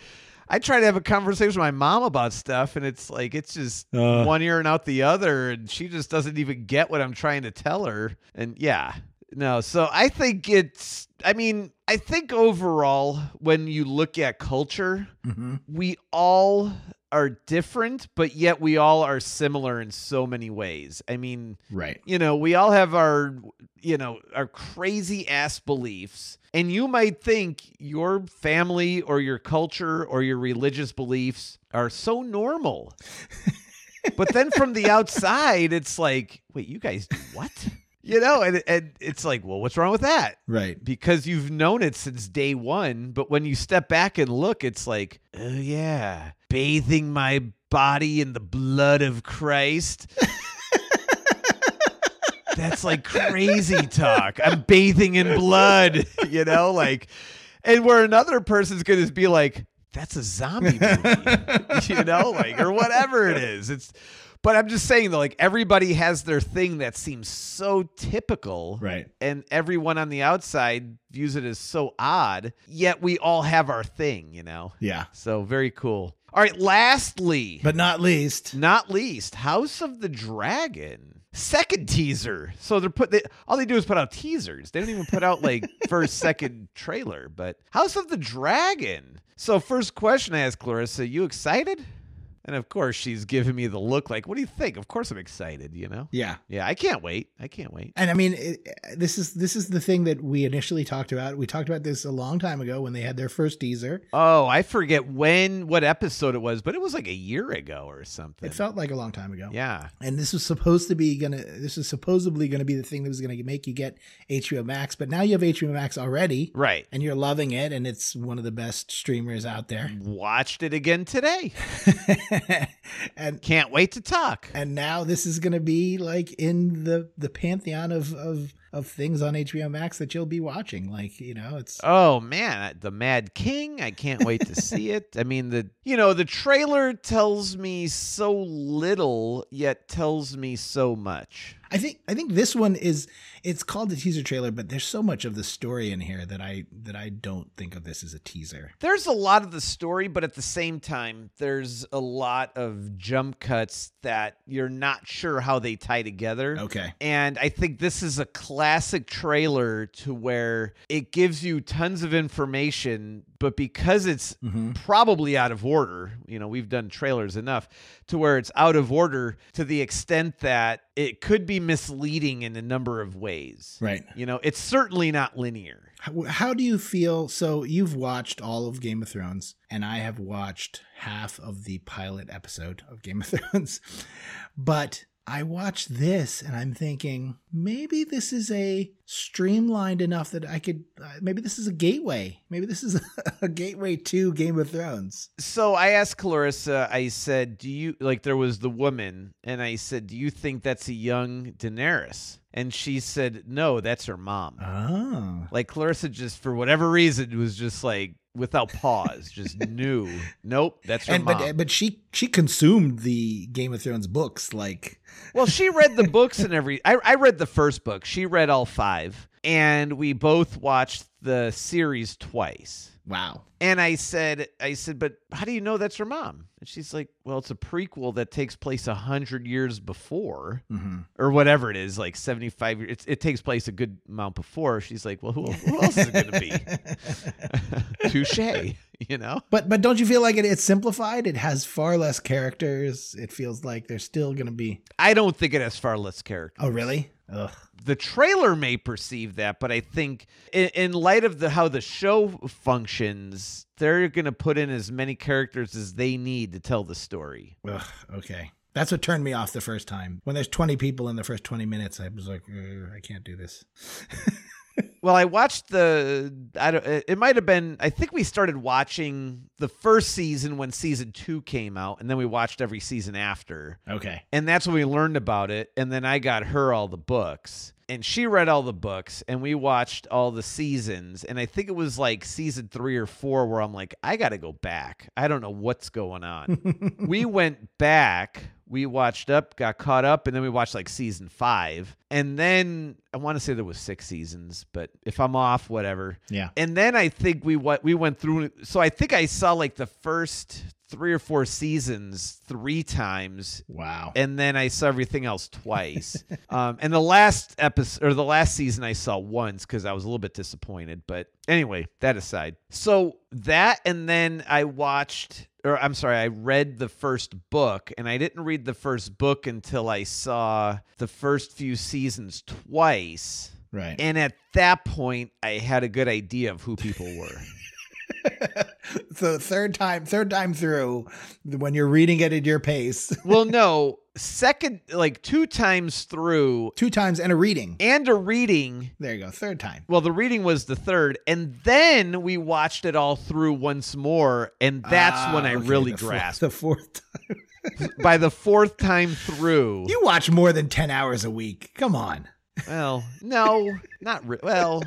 I try to have a conversation with my mom about stuff, and it's like it's just Uh. one ear and out the other, and she just doesn't even get what I'm trying to tell her. And yeah, no. So I think it's. I mean, I think overall, when you look at culture, Mm-hmm. we all are different, but yet we all are similar in so many ways. I mean, Right. you know, we all have our, you know, our crazy ass beliefs. And you might think your family or your culture or your religious beliefs are so normal. but then from the outside, it's like, wait, you guys do what? You know, and, and it's like, well, what's wrong with that? Right. because you've known it since day one. But when you step back and look, it's like, oh, yeah, bathing my body in the blood of Christ. That's like crazy talk. I'm bathing in blood, you know, like, and where another person's going to be like, that's a zombie movie, you know, like, or whatever it is. It's, But I'm just saying though, like everybody has their thing that seems so typical. Right. And everyone on the outside views it as so odd, yet we all have our thing, you know? Yeah. So very cool. All right, lastly, But not least, not least, House of the Dragon. Second teaser. So they're put they, all they do is put out teasers. They don't even put out like first, second trailer, but House of the Dragon. So first question I asked Clarissa, you excited? And of course she's giving me the look like, what do you think? Of course I'm excited, you know? yeah. Yeah, I can't wait. I can't wait. And I mean, it, uh, this is this is the thing that we initially talked about. We talked about this a long time ago when they had their first teaser. Oh, I forget when what episode it was, but it was like a year ago or something. It felt like a long time ago. yeah. And this was supposed to be gonna. This was supposedly gonna be the thing that was gonna make you get HBO Max. But now you have HBO Max already, Right. and you're loving it, and it's one of the best streamers out there. Watched it again today. and Can't wait to talk. and now this is gonna be like in the the pantheon of of of things on HBO Max that you'll be watching. Like you know, it's Oh man, the Mad King! I can't wait to see it. I mean, the you know the trailer tells me so little, yet tells me so much. I think I think this one is it's called the teaser trailer, but there's so much of the story in here that I that I don't think of this as a teaser. There's a lot of the story, but at the same time, there's a lot of jump cuts that you're not sure how they tie together. Okay. And I think this is a classic trailer to where it gives you tons of information, but because it's Mm-hmm. probably out of order, you know, we've done trailers enough to where it's out of order to the extent that it could be misleading in a number of ways. Right. You know, it's certainly not linear. How, how do you feel? So you've watched all of Game of Thrones, and I have watched half of the pilot episode of Game of Thrones, but I watched this and I'm thinking maybe this is a streamlined enough that I could uh, maybe this is a gateway. Maybe this is a gateway to Game of Thrones. So I asked Clarissa, I said, Do you like there was the woman, and I said, Do you think that's a young Daenerys? And she said, No, that's her mom. Oh. Like Clarissa just for whatever reason was just like without pause, just knew. Nope, that's her And mom. but but she she consumed the Game of Thrones books like well, she read the books and every I, I read the first book. She read all five. And we both watched the series twice. wow. And I said, I said, but how do you know that's her mom? And she's like, well, it's a prequel that takes place a hundred years before, hmm or whatever it is, like seventy-five years. It takes place a good amount before. She's like, well, who, who else is it going to be? Touche, you know. But but don't you feel like it, it's simplified? It has far less characters. It feels like there's still going to be. I don't think it has far less characters. Oh really? Ugh. The trailer may perceive that, but I think in, in light of the how the show functions, they're going to put in as many characters as they need to tell the story. Ugh. Okay. That's what turned me off the first time. When there's 20 people in the first 20 minutes, I was like, I can't do this. Well, I watched the. I don't. It might have been. I think we started watching the first season when season two came out, and then we watched every season after, Okay. and that's when we learned about it. And then I got her all the books, and she read all the books, and we watched all the seasons. And I think it was like season three or four where I'm like, I got to go back. I don't know what's going on. we went back. We watched up, got caught up, and then we watched like season five. And then I want to say there was six seasons, but if I'm off, whatever. Yeah. And then I think we what we went through. So I think I saw like the first three or four seasons three times, Wow. and then I saw everything else twice. um, and the last episode or the last season I saw once because I was a little bit disappointed. But anyway, that aside, so that and then I watched. Or I'm sorry, I read the first book, and I didn't read the first book until I saw the first few seasons twice. right. And at that point, I had a good idea of who people were. so third time, third time through, when you're reading it at your pace, well, no, second, like two times through two times and a reading. and a reading. There you go. Third time. Well, the reading was the third, and then we watched it all through once more, and that's Ah, when I okay, really the fourth- grasped. the fourth time. By the fourth time through, You watch more than 10 hours a week. Come on. well, no, not re- well.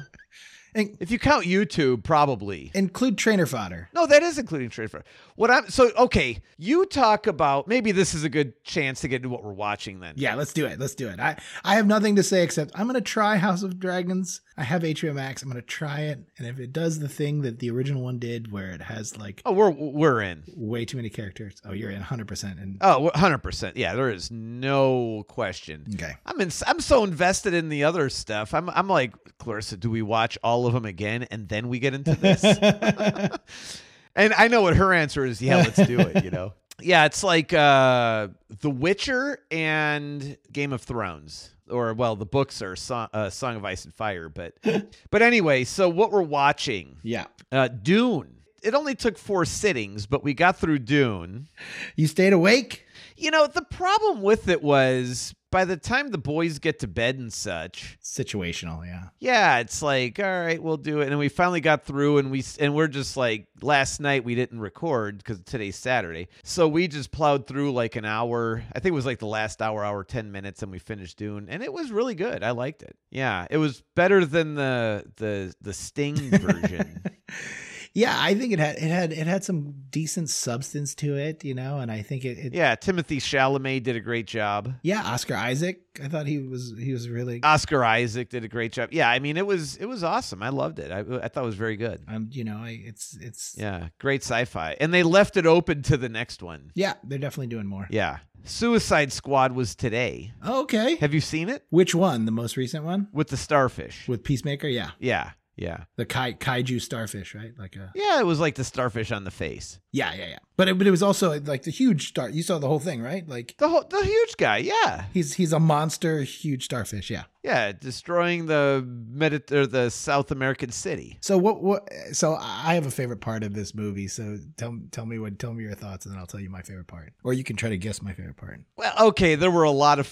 In- If you count YouTube, probably. include trainer fodder. No, that is including trade for what I'm. So okay, you talk about maybe this is a good chance to get into what we're watching then. Yeah, let's do it. Let's do it. I, I have nothing to say except I'm gonna try House of Dragons. I have HBO Max. I'm gonna try it, and if it does the thing that the original one did, where it has like Oh, we're we're in. way too many characters. Oh, you're in 100. percent And Oh, 100%. Yeah, there is no question. okay, I'm in, I'm so invested in the other stuff. I'm I'm like, Clarissa, do we watch all of them again and then we get into this? and I know what her answer is. Yeah, let's do it, you know. Yeah, it's like uh The Witcher and Game of Thrones. Or well, the books are Song, uh, Song of Ice and Fire, but but anyway, so what we're watching, yeah. uh Dune. It only took four sittings, but we got through Dune. You stayed awake. You know, the problem with it was by the time the boys get to bed and such, Situational, yeah. yeah, it's like, all right, we'll do it. And we finally got through and we and we're just like last night we didn't record cuz today's Saturday. So we just plowed through like an hour. I think it was like the last hour, hour 10 minutes and we finished Dune and it was really good. I liked it. Yeah, it was better than the the the Sting version. Yeah, I think it had it had it had some decent substance to it, you know, and I think it, it yeah, Timothée Chalamet did a great job. yeah, Oscar Isaac, I thought he was he was really Oscar Isaac did a great job. Yeah, I mean it was it was awesome. I loved it. I I thought it was very good. um you know, I, it's it's Yeah, great sci-fi. And they left it open to the next one. yeah, they're definitely doing more. Yeah. Suicide Squad was today. Okay. Have you seen it? Which one? The most recent one With the starfish. with Peacemaker? Yeah. Yeah. Yeah. The kai, kaiju starfish, right? Like a Yeah, it was like the starfish on the face. Yeah, yeah, yeah. But it, but it was also like the huge star. You saw the whole thing, right? Like The whole the huge guy, yeah. he's he's a monster, huge starfish. Yeah. Yeah, destroying the Medit- or the South American city. So what what? So I have a favorite part of this movie. So tell tell me what tell me your thoughts, and then I'll tell you my favorite part, or you can try to guess my favorite part. Well, okay, there were a lot of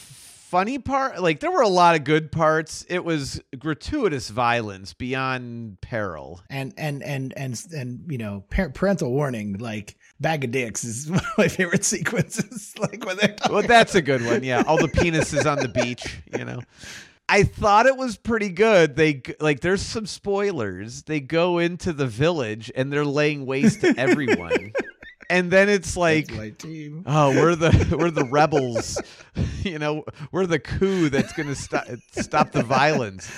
funny part like there were a lot of good parts. It was gratuitous violence beyond peril. And and and and and you know, parental warning. Like bag of dicks is one of my favorite sequences. like when they're Well, that's a good one. Yeah, all the penises on the beach. You know, I thought it was pretty good. They like, there's some spoilers. They go into the village and they're laying waste to everyone, and then it's like. That's my team. Oh, we're the we're the rebels, you know. We're the coup that's gonna stop stop the violence,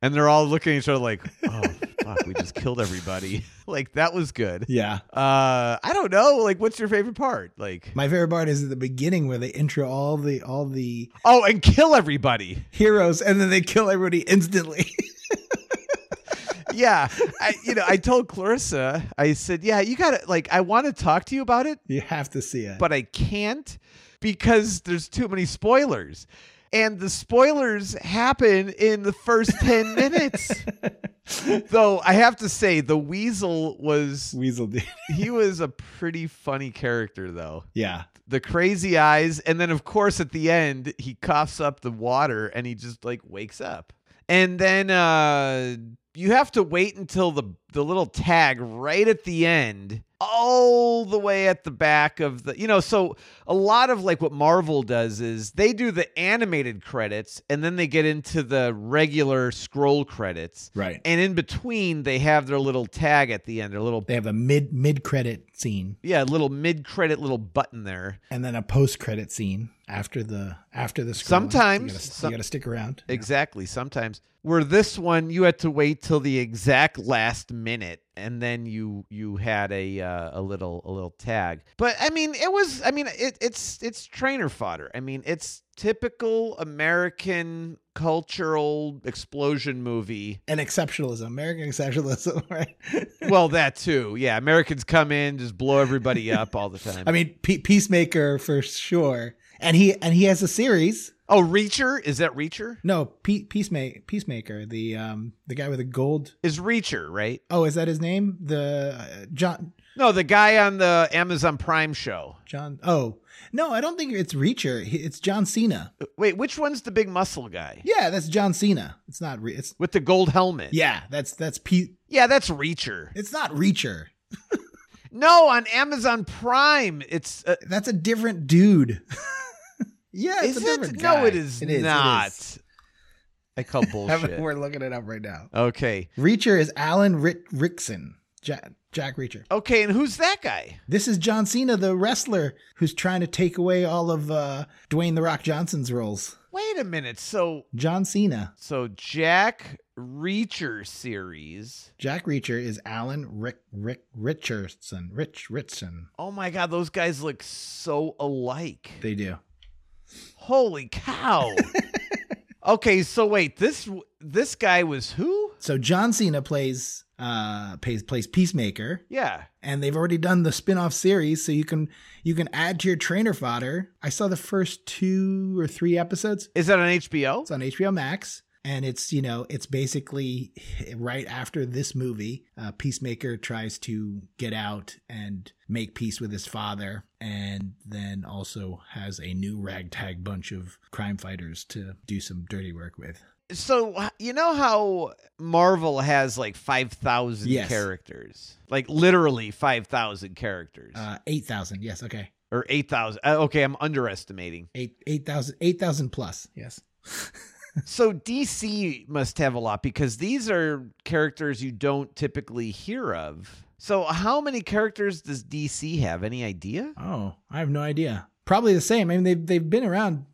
and they're all looking at each other like, "Oh, fuck, we just killed everybody." like that was good. Yeah. Uh, I don't know. Like, what's your favorite part? Like, My favorite part is at the beginning where they intro all the all the oh, and kill everybody. heroes and then they kill everybody instantly. Yeah i you know i told clarissa i said yeah you gotta like i want to talk to you about it you have to see it. but i can't because there's too many spoilers and the spoilers happen in the first 10 minutes though i have to say the weasel was Weasel did. he was a pretty funny character though Yeah. the crazy eyes and then of course at the end he coughs up the water and he just like wakes up and then uh you have to wait until the the little tag right at the end all the way at the back of the you know so a lot of like what marvel does is they do the animated credits and then they get into the regular scroll credits. Right. and in between they have their little tag at the end their little They have a mid mid credit scene. Yeah a little mid credit little button there. And then a post credit scene after the after the scrolling. Sometimes- you gotta, some- you gotta stick around. Exactly. Sometimes where this one you had to wait till the exact last minute and then you you had a uh, a little a little tag. But I mean it was I mean it, it's it's trainer fodder. I mean it's typical American cultural explosion movie. And exceptionalism, American exceptionalism, right? Well, that too. Yeah, Americans come in just blow everybody up all the time. I mean, Pe- Peacemaker for sure. And he and he has a series. oh, Reacher is that Reacher? No, Pe- Peacemaker, Peacemaker, the um the guy with the gold. Is Reacher right? Oh, is that his name? The uh, John No, the guy on the Amazon Prime show. John. Oh, no, I don't think it's Reacher. It's John Cena. Wait, which one's the big muscle guy Yeah, that's John Cena. It's not. Re- it's with the gold helmet? yeah. That's that's P. Yeah, that's Reacher. It's not Reacher. No, on Amazon Prime, it's uh, That's a different dude. yeah, it's is a different it? guy. No, it is It is, not. is. I call bullshit. We're looking it up right now. Okay. Reacher is Alan Rick- Rickson. Jack, Jack Reacher. Okay, and who's that guy? This is John Cena, the wrestler who's trying to take away all of uh, Dwayne the Rock Johnson's roles. Wait a minute. So John Cena. so Jack Reacher series. Jack Reacher is Alan Rick Rick Richardson. Rich Ritson. Oh my god, those guys look so alike. They do. Holy cow. okay, so wait, this this guy was who? So John Cena plays uh plays plays Peacemaker, Yeah. and they've already done the spin-off series, so you can you can add to your trainer fodder. I saw the first two or three episodes. Is that on HBO? It's on HBO Max. And it's, you know, it's basically right after this movie, uh, Peacemaker tries to get out and make peace with his father, and then also has a new ragtag bunch of crime fighters to do some dirty work with. So you know how Marvel has like 5,000 Yes. characters? Like literally 5,000 characters Uh, 8,000. Yes. Okay. or 8,000. Uh, okay, I'm underestimating. Eight, 8,000, 8,000 plus. Yes. so DC must have a lot because these are characters you don't typically hear of. So how many characters does DC have? Any idea? Oh, I have no idea. Probably the same. I mean, they've, they've been around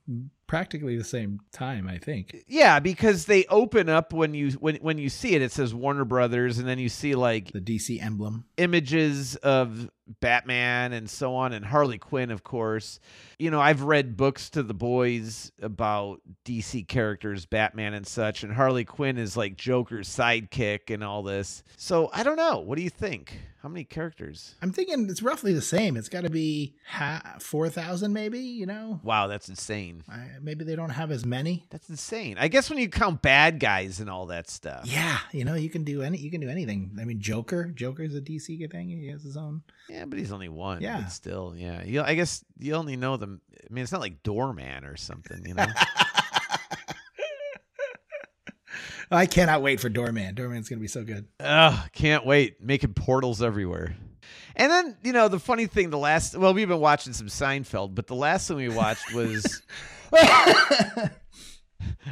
practically the same time, I think. Yeah, because they open up when you when when you see it it says Warner Brothers and then you see like The DC emblem. images of Batman and so on, and Harley Quinn, of course. You know, I've read books to the boys about DC characters, Batman and such, and Harley Quinn is like Joker's sidekick and all this. So I don't know. What do you think? How many characters? I'm thinking it's roughly the same. It's got to be ha- 4,000 maybe, you know? Wow, that's insane. I, maybe they don't have as many. That's insane. I guess when you count bad guys and all that stuff. Yeah, you know, you can do any you can do anything. I mean, Joker, Joker's a DC thing. He has his own. Yeah, but he's only one. Yeah. But still, yeah. You, I guess you only know them. I mean, it's not like Doorman or something, you know? I cannot wait for Doorman. Doorman's going to be so good. Oh, can't wait. Making portals everywhere. And then, you know, the funny thing, the last, well, we've been watching some Seinfeld, but the last one we watched was,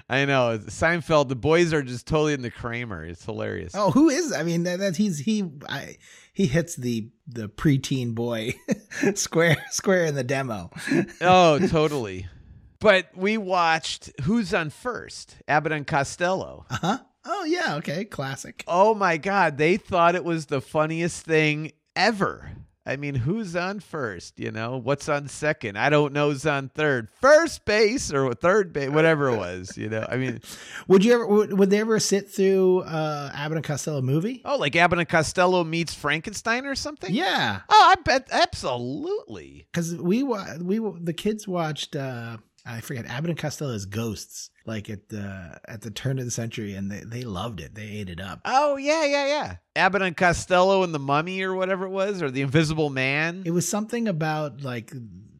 I know, Seinfeld. The boys are just totally in the Kramer. It's hilarious. Oh, who is? I mean, that, that he's he I, he hits the the preteen boy square square in the demo. Oh, totally. But we watched Who's on First? Abbott and Costello. Uh huh. Oh yeah. Okay. Classic. Oh my God. They thought it was the funniest thing ever. I mean, who's on first? You know, what's on second? I don't know who's on third. First base or third base, whatever it was. You know, I mean, Would you ever? Would, would they ever sit through uh, Abbott and Costello movie? oh, like Abbott and Costello meets Frankenstein or something? Yeah. Oh, I bet absolutely. because we wa- we the kids watched uh I forget Abbott and Costello's Ghosts like at the at the turn of the century and they, they loved it. They ate it up. Oh yeah, yeah, yeah. Abbott and Costello and the Mummy or whatever it was, or the Invisible Man. it was something about like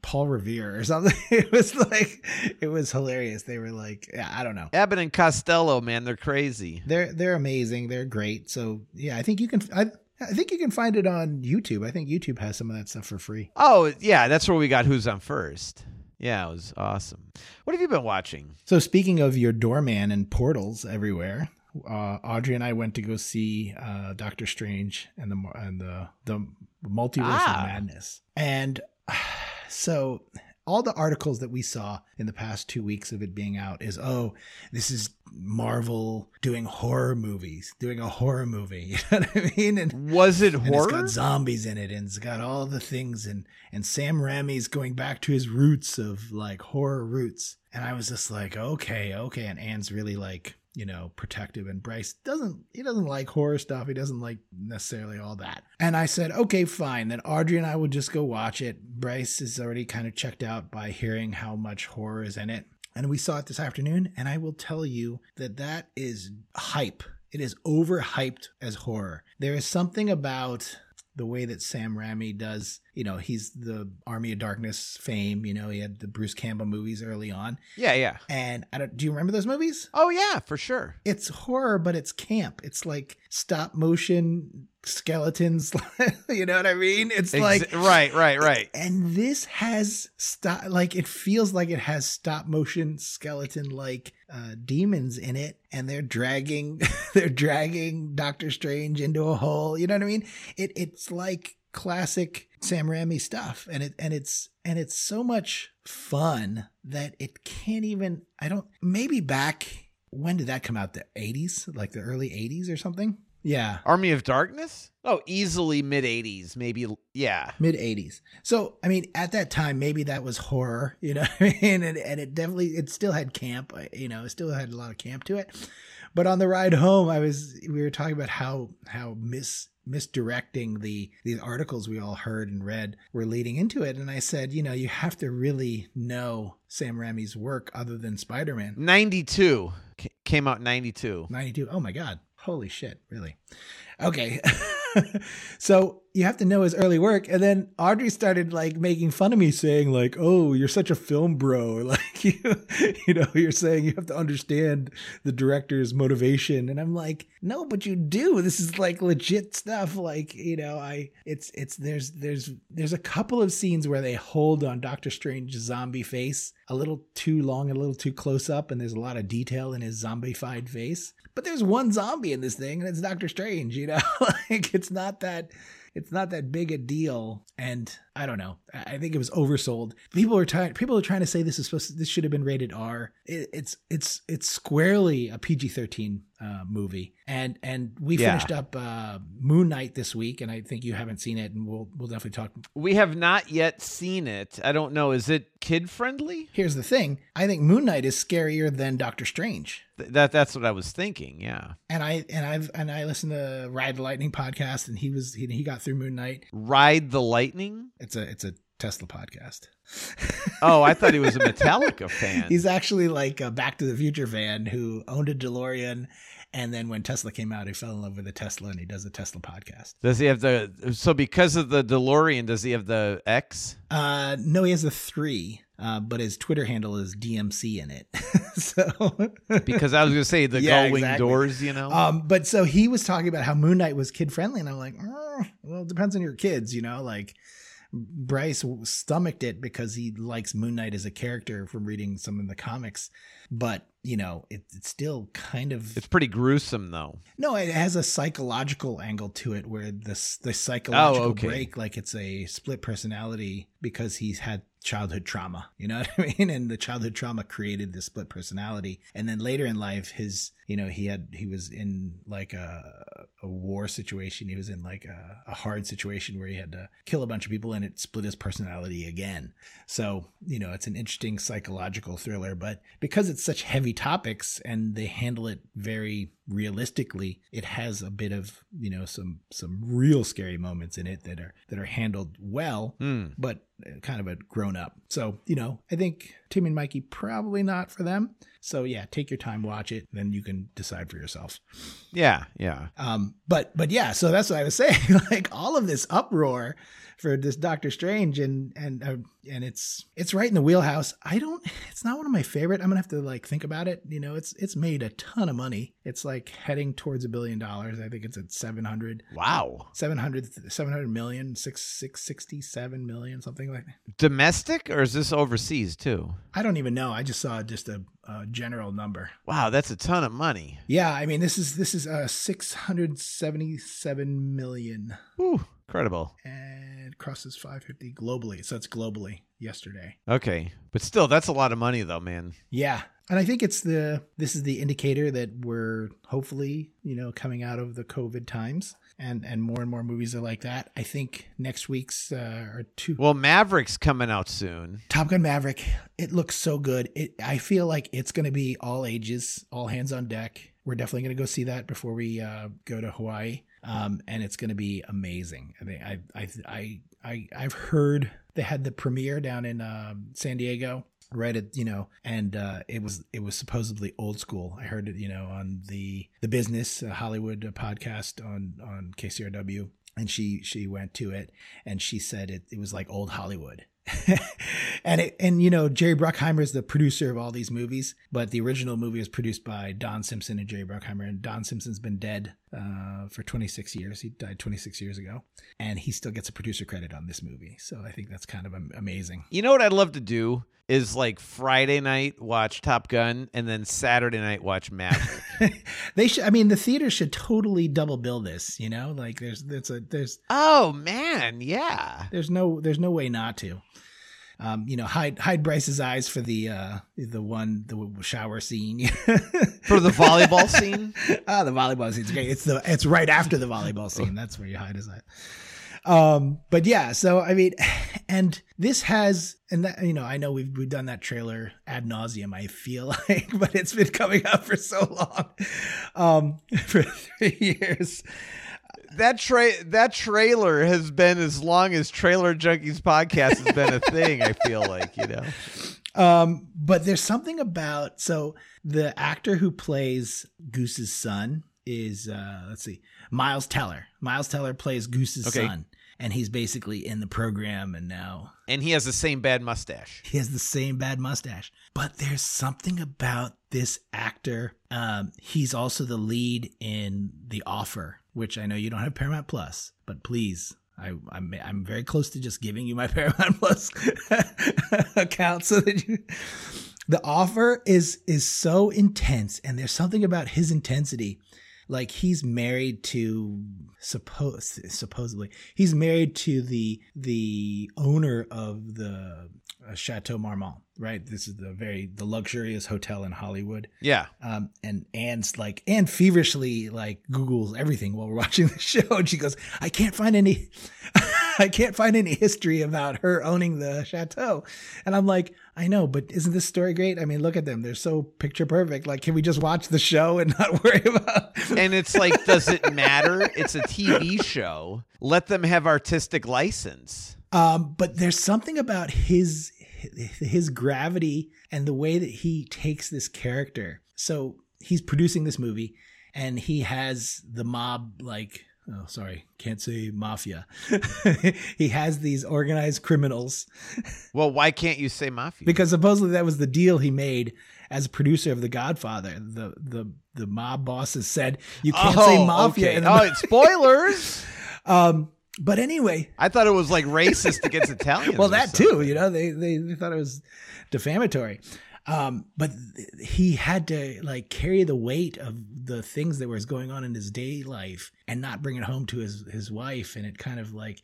Paul Revere or something. It was like it was hilarious. They were like yeah I don't know. Abbott and Costello, man, they're crazy. they're they're amazing. They're great. So yeah I think you can I I think you can find it on YouTube. I think YouTube has some of that stuff for free. Oh yeah, that's where we got Who's on First. Yeah, it was awesome. What have you been watching? So speaking of your doorman and portals everywhere, uh, Audrey and I went to go see uh, Doctor Strange and the and the the multiverse Ah. of madness. And so all the articles that we saw in the past two weeks of it being out is oh this is Marvel doing horror movies, doing a horror movie. You know what I mean? And Was it and it's horror? got zombies in it, and it's got all the things, and and Sam Raimi's going back to his roots of like horror roots. And I was just like, okay, okay. And Anne's really like, you know, protective, and Bryce doesn't. He doesn't like horror stuff. He doesn't like necessarily all that. And I said, okay, fine. Then Audrey and I will just go watch it. Bryce is already kind of checked out by hearing how much horror is in it. And we saw it this afternoon, and I will tell you that that is hype. It is overhyped as horror. There is something about the way that Sam Raimi does, you know, he's the Army of Darkness fame, you know, he had the Bruce Campbell movies early on. yeah, yeah. And I don't, do you remember those movies? Oh yeah, for sure. It's horror, but it's camp. It's like stop motion skeletons. you know what I mean? It's Ex- like right, right, right. and this has stop like it feels like it has stop motion skeleton like uh demons in it and they're dragging they're dragging Doctor Strange into a hole. You know what I mean? It it's like classic Sam Raimi stuff. And it and it's and it's so much fun that it can't even I don't maybe back when did that come out? The 80s like the early 80s or something? Yeah. Army of Darkness? Oh, easily mid 80s, maybe. Yeah. mid 80s so i mean at that time maybe that was horror you know i mean? And, and it definitely it still had camp you know it still had a lot of camp to it but on the ride home i was we were talking about how how mis misdirecting the these articles we all heard and read were leading into it. And i said you know you have to really know sam raimi's work other than spider-man. 92. C- came out 92. 92 oh my god. Holy shit. Really? Okay. So you have to know his early work. And then audrey started like making fun of me saying like oh you're such a film bro. Like you, you know you're saying you have to understand the director's motivation. And i'm like no but you do. This is like legit stuff. Like you know i it's it's there's there's there's a couple of scenes where they hold on doctor strange's zombie face a little too long a little too close up and there's a lot of detail in his zombified face. But there's one zombie in this thing and it's doctor strange you know? Like it's not that it's not that big a deal. And i don't know. I think it was oversold. People are trying people are trying to say this is supposed to, this should have been rated r. It, it's it's it's squarely a pg-13 uh, movie and and we Yeah. finished up uh moon knight this week and i think you haven't seen it and we'll we'll definitely talk We have not yet seen it. I don't know. Is it kid friendly? here's the thing i think moon knight is scarier than doctor strange Th- That that's what I was thinking. Yeah. and i and i've and i listened to ride the lightning podcast and he was he, he got through moon knight Ride the Lightning. it's a it's a tesla podcast Oh, I thought he was a Metallica fan. He's actually like a Back to the Future fan who owned a DeLorean, and then when Tesla came out, he fell in love with a Tesla, and he does a Tesla podcast. Does he have the so because of the DeLorean? Does he have the X? Uh, no, he has a three, uh, but his Twitter handle is DMC in it. so Because I was going to say the Yeah, gull wing exactly. doors. You know. Um, but so he was talking about how Moon Knight was kid friendly, and I'm like, "Oh, well, it depends on your kids, you know. Like Bryce stomached it because he likes Moon Knight as a character from reading some of the comics, but you know, it, it's still kind of it's pretty gruesome though. no. It has a psychological angle to it where this the psychological oh, okay. break, like it's a split personality because he's had childhood trauma. You know what I mean? And the childhood trauma created the split personality. And then later in life, his, you know, he had, he was in like a, a war situation. He was in like a, a hard situation where he had to kill a bunch of people and it split his personality again. So, you know, it's an interesting psychological thriller, but because it's such heavy topics and they handle it very realistically, it has a bit of, you know, some, some real scary moments in it that are, that are handled well Hmm. but kind of a grown up. So, you know, I think Tim and Mikey probably not for them. So, yeah, take your time, watch it, then you can decide for yourself. Yeah, yeah. Um, but but yeah, so that's what I was saying. like all of this uproar for this Doctor Strange, and and uh, and it's it's right in the wheelhouse. I don't. It's not one of my favorite. I'm gonna have to like think about it. You know, it's it's made a ton of money. It's like heading towards a billion dollars. I think it's at 700, Wow. 700, 700 million, six six sixty seven million, something like that. Domestic or is this overseas too? I don't even know. I just saw just a, a general number. Wow, that's a ton of money. Yeah, I mean this is this is uh 677 million Whew, incredible. and crosses 550 globally. So it's globally yesterday. Okay, but still, that's a lot of money though, man. Yeah. And I think it's the this is the indicator that we're hopefully, you know, coming out of the COVID times and and more and more movies are like that. I think next week's uh are two Well, Maverick's coming out soon. Top Gun Maverick, it looks so good. It I feel like it's going to be all ages, all hands on deck. We're definitely going to go see that before we uh, go to Hawaii, um, and it's going to be amazing. I mean, I I I I I've heard they had the premiere down in um, San Diego, right at you know, and uh, it was it was supposedly old school. I heard it, you know, on the the business uh, Hollywood uh, podcast on on KCRW, and she she went to it and she said it it was like old Hollywood. and it, and you know Jerry Bruckheimer is the producer of all these movies, but the original movie was produced by Don Simpson and Jerry Bruckheimer, and Don Simpson's been dead uh, for 26 years. He died 26 years ago, and he still gets a producer credit on this movie. So I think that's kind of amazing. You know what I'd love to do is like Friday night watch Top Gun and then Saturday night watch Maverick. they should. I mean, the theater should totally double bill this. You know, like there's there's a there's oh man, yeah. there's no there's no way not to. Um, you know, hide hide Bryce's eyes for the uh the one the shower scene. For the volleyball scene? ah, the volleyball scene's great. It's the it's right after the volleyball scene. That's where you hide his eyes. Um, but yeah, so I mean, and this has, and that, you know, I know we've we've done that trailer ad nauseum. I feel like, but it's been coming out for so long, um, for three years. That tra- that trailer has been as long as Trailer Junkies podcast has been a thing, I feel like, you know. Um, but there's something about so the actor who plays Goose's son is uh let's see, Miles Teller. Miles Teller plays Goose's Okay. son, and he's basically in the program and now And he has the same bad mustache. he has the same bad mustache. But there's something about this actor. Um, he's also the lead in The Offer, which I know you don't have Paramount Plus, but please. I, I'm I'm very close to just giving you my Paramount Plus account so that you. The offer is is so intense, and there's something about his intensity. Like he's married to suppose supposedly he's married to the the owner of the Chateau Marmont, right? This is the very the luxurious hotel in Hollywood. Yeah. Um, and Anne's like Anne feverishly like Googles everything while we're watching the show, and she goes, "I can't find any, I can't find any history about her owning the chateau." And I'm like, "I know, but isn't this story great? I mean, look at them; they're so picture perfect. Like, can we just watch the show and not worry about?" And it's like, does it matter? It's a TV show. Let them have artistic license. Um, but there's something about his his gravity and the way that he takes this character. So he's producing this movie, and he has the mob like. Oh, sorry, can't say mafia. he has these organized criminals Well, why can't you say mafia? because supposedly that was the deal he made as a producer of The Godfather. The the the mob bosses said you can't say mafia. Okay. Oh, it's spoilers. um, but anyway, I thought it was like racist against Italians. well that something. too you know they, they they thought it was defamatory. Um but he had to like carry the weight of the things that was going on in his day life and not bring it home to his his wife. And it kind of like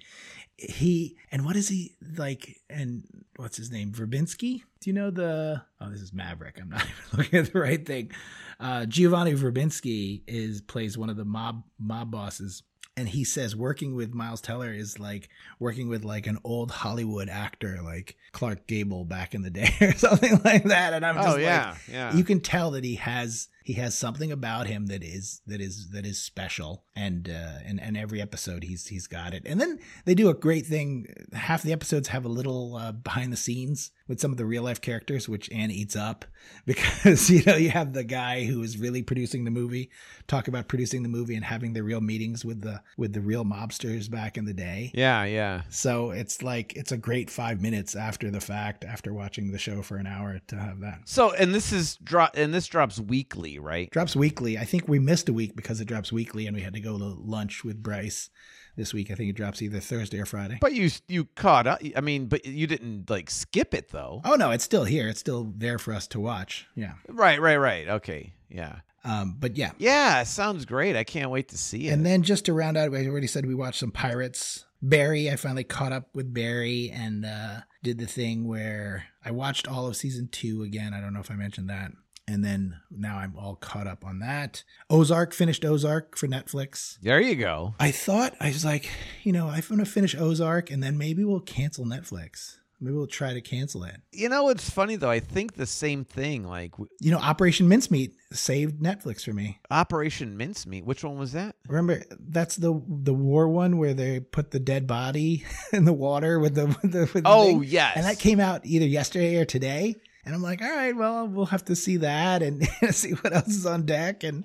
he and what is he like and what's his name? Verbinski? Do you know the oh this is Maverick. I'm not even looking at the right thing. Uh Giovanni Verbinski is plays one of the mob mob bosses and he says working with Miles Teller is like working with like an old Hollywood actor like Clark Gable back in the day or something like that and I'm oh, just Oh like yeah, yeah. you can tell that he has he has something about him that is that is that is special. And uh and, and every episode he's he's got it. And then they do a great thing. Half the episodes have a little uh, behind the scenes with some of the real life characters which Anne eats up because you know you have the guy who is really producing the movie talk about producing the movie and having the real meetings with the with the real mobsters back in the day. Yeah, yeah. so it's like it's a great five minutes after the fact after watching the show for an hour to have that. So, and this is drop, and this drops weekly, right? drops weekly. I think we missed a week because it drops weekly, and we had to go to lunch with Bryce this week. I think it drops either Thursday or Friday. But you you caught up. I mean, but you didn't like skip it though. Oh no, it's still here. It's still there for us to watch. Yeah. Right, right, right. Okay, yeah, Um, but yeah. yeah. Sounds great. I can't wait to see it. And then just to round out, I already said we watched some Pirates. Barry, I finally caught up with Barry and uh, did the thing where I watched all of season two again. I don't know if I mentioned that. And then now I'm all caught up on that. Ozark finished Ozark for Netflix. there you go. I thought I was like, you know, I'm gonna finish Ozark and then maybe we'll cancel Netflix. Maybe we'll try to cancel it. You know, it's funny though. I think the same thing. Like You know, Operation Mincemeat saved Netflix for me. Operation Mincemeat. Which one was that? Remember, that's the the war one where they put the dead body in the water with the with the, with Oh thing. yes. and that came out either yesterday or today. And I'm like, all right, well, we'll have to see that and see what else is on deck. And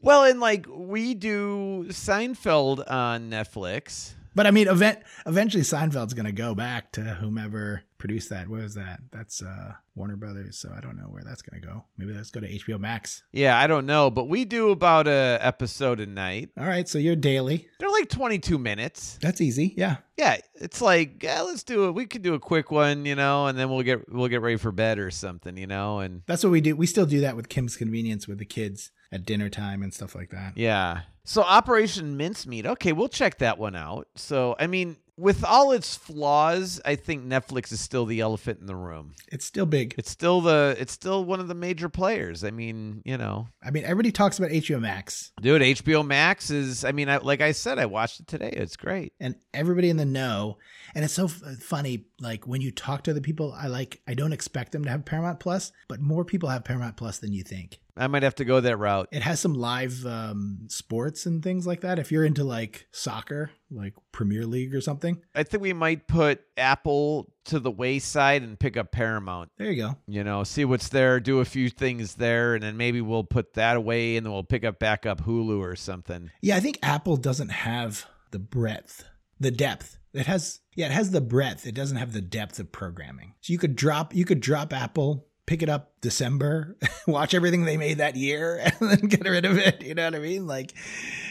well, and like we do Seinfeld on Netflix. but I mean, event eventually Seinfeld's gonna go back to whomever produced that. What is that? That's uh, Warner Brothers. So I don't know where that's going to go. Maybe let's go to HBO Max. Yeah, I don't know, but we do about a episode a night. All right. So you're daily. They're like 22 minutes. That's easy. Yeah. Yeah, it's like yeah, let's do it. We could do a quick one, you know, and then we'll get we'll get ready for bed or something, you know, and That's what we do. We still do that with Kim's Convenience with the kids at dinner time and stuff like that. yeah. So Operation Mincemeat. Okay, we'll check that one out. So I mean, with all its flaws, I think Netflix is still the elephant in the room. It's still big. It's still the it's still one of the major players. I mean, you know, I mean, everybody talks about HBO Max, dude, HBO Max is. I mean, I, like I said, I watched it today. It's great. and everybody in the know. And it's so f- funny. Like when you talk to other people, I like. I don't expect them to have Paramount Plus, but more people have Paramount Plus than you think. I might have to go that route. It has some live um, sports and things like that. If you're into like soccer, like Premier League or something, I think we might put Apple to the wayside and pick up Paramount. there you go. You know, see what's there, do a few things there, and then maybe we'll put that away and then we'll pick up back up Hulu or something. Yeah, I think Apple doesn't have the breadth, the depth. It has yeah, it has the breadth. It doesn't have the depth of programming. So you could drop you could drop Apple, pick it up December, watch everything they made that year and then get rid of it, you know what I mean? Like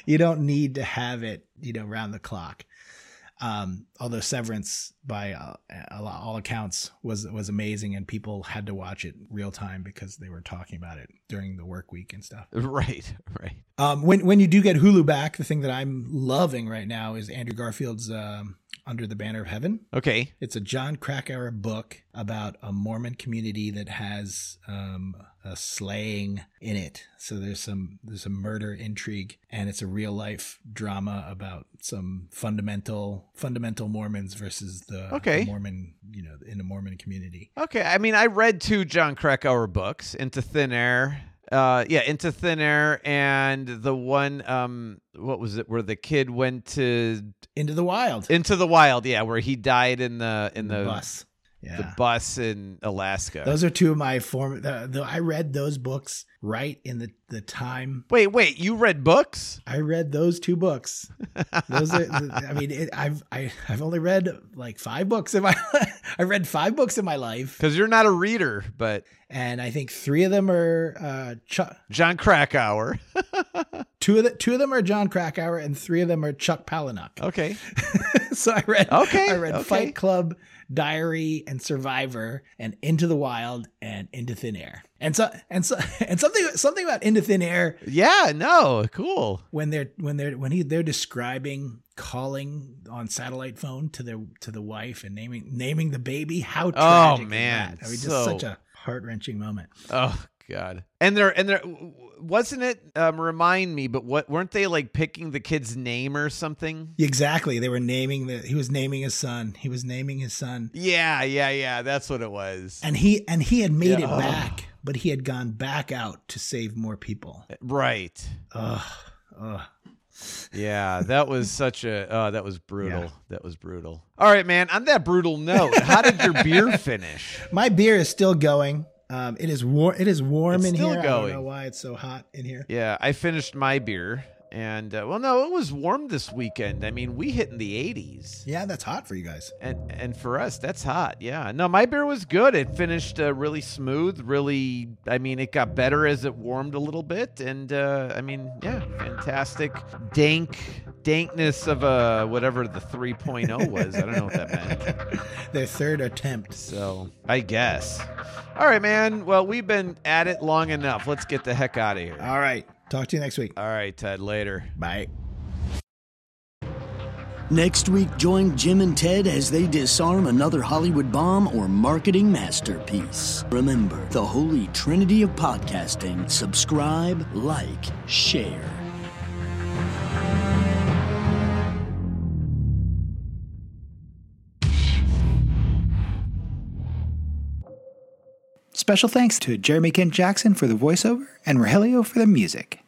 you don't need to have it, you know, round the clock. Um, although Severance, by uh, all accounts, was was amazing, and people had to watch it real time because they were talking about it during the work week and stuff. Right, right. Um, when when you do get Hulu back, the thing that I'm loving right now is Andrew Garfield's um, Under the Banner of Heaven. Okay. It's a Jon Krakauer book about a Mormon community that has um, a slaying in it. So there's some there's a murder intrigue, and it's a real life drama about some fundamental fundamental Mormons versus the, Okay. the Mormon you know in the Mormon community. Okay. I mean, I read two Jon Krakauer books, Into Thin Air. Uh, yeah, Into Thin Air, and the one, um, what was it, where the kid went to Into the Wild. into the wild? Yeah, where he died in the in the bus. Yeah. the bus in Alaska. Those are two of my form. The, the, I read those books right in the, the time. wait, wait, you read books? I read those two books. Those are. I mean, it, I've I, I've only read like five books in my. I read five books in my life, Because you're not a reader, but and I think three of them are uh, Chuck. Jon Krakauer. Two of the two of them are Jon Krakauer, and three of them are Chuck Palahniuk. okay. so I read. Okay, I read okay. Fight Club, Diary, and Survivor, and Into the Wild, and Into Thin Air. And so and so and something something about Into Thin Air Yeah, no, cool. when they're when they're when he they're describing calling on satellite phone to their to the wife and naming naming the baby how oh, tragic Oh, man, that? I mean just so- such a heart-wrenching moment Oh god. And they're and they're wasn't it um remind me, but what weren't they like picking the kid's name or something? exactly they were naming the he was naming his son he was naming his son Yeah, yeah, yeah. That's what it was. and he and he had made Yeah, it back but he had gone back out to save more people Right. ugh ugh Yeah, that was such a oh, that was brutal. Yeah. That was brutal. All right, man. On that brutal note, how did your beer finish? my beer is still going um it is war it is warm It's in here. I don't know why it's so hot in here. Yeah, I finished my beer, and uh, well, no, it was warm this weekend. I mean, we hit in the 80s. yeah that's hot for you guys And and for us, that's hot. Yeah. No, my beer was good. It finished uh, really smooth. Really, I mean, it got better as it warmed a little bit. And uh, I mean, yeah, fantastic. Dank, dankness of a whatever the 3.0 was. I don't know what that meant. their third attempt So I guess. All right, man. Well, we've been at it long enough. Let's get the heck out of here. All right. Talk to you next week. All right, Ted. Later. Bye. Next week, join Jim and Ted as they disarm another Hollywood bomb or marketing masterpiece. Remember, the holy trinity of podcasting subscribe, like, share. Special thanks to Jeremy Kent Jackson for the voiceover and Rogelio for the music.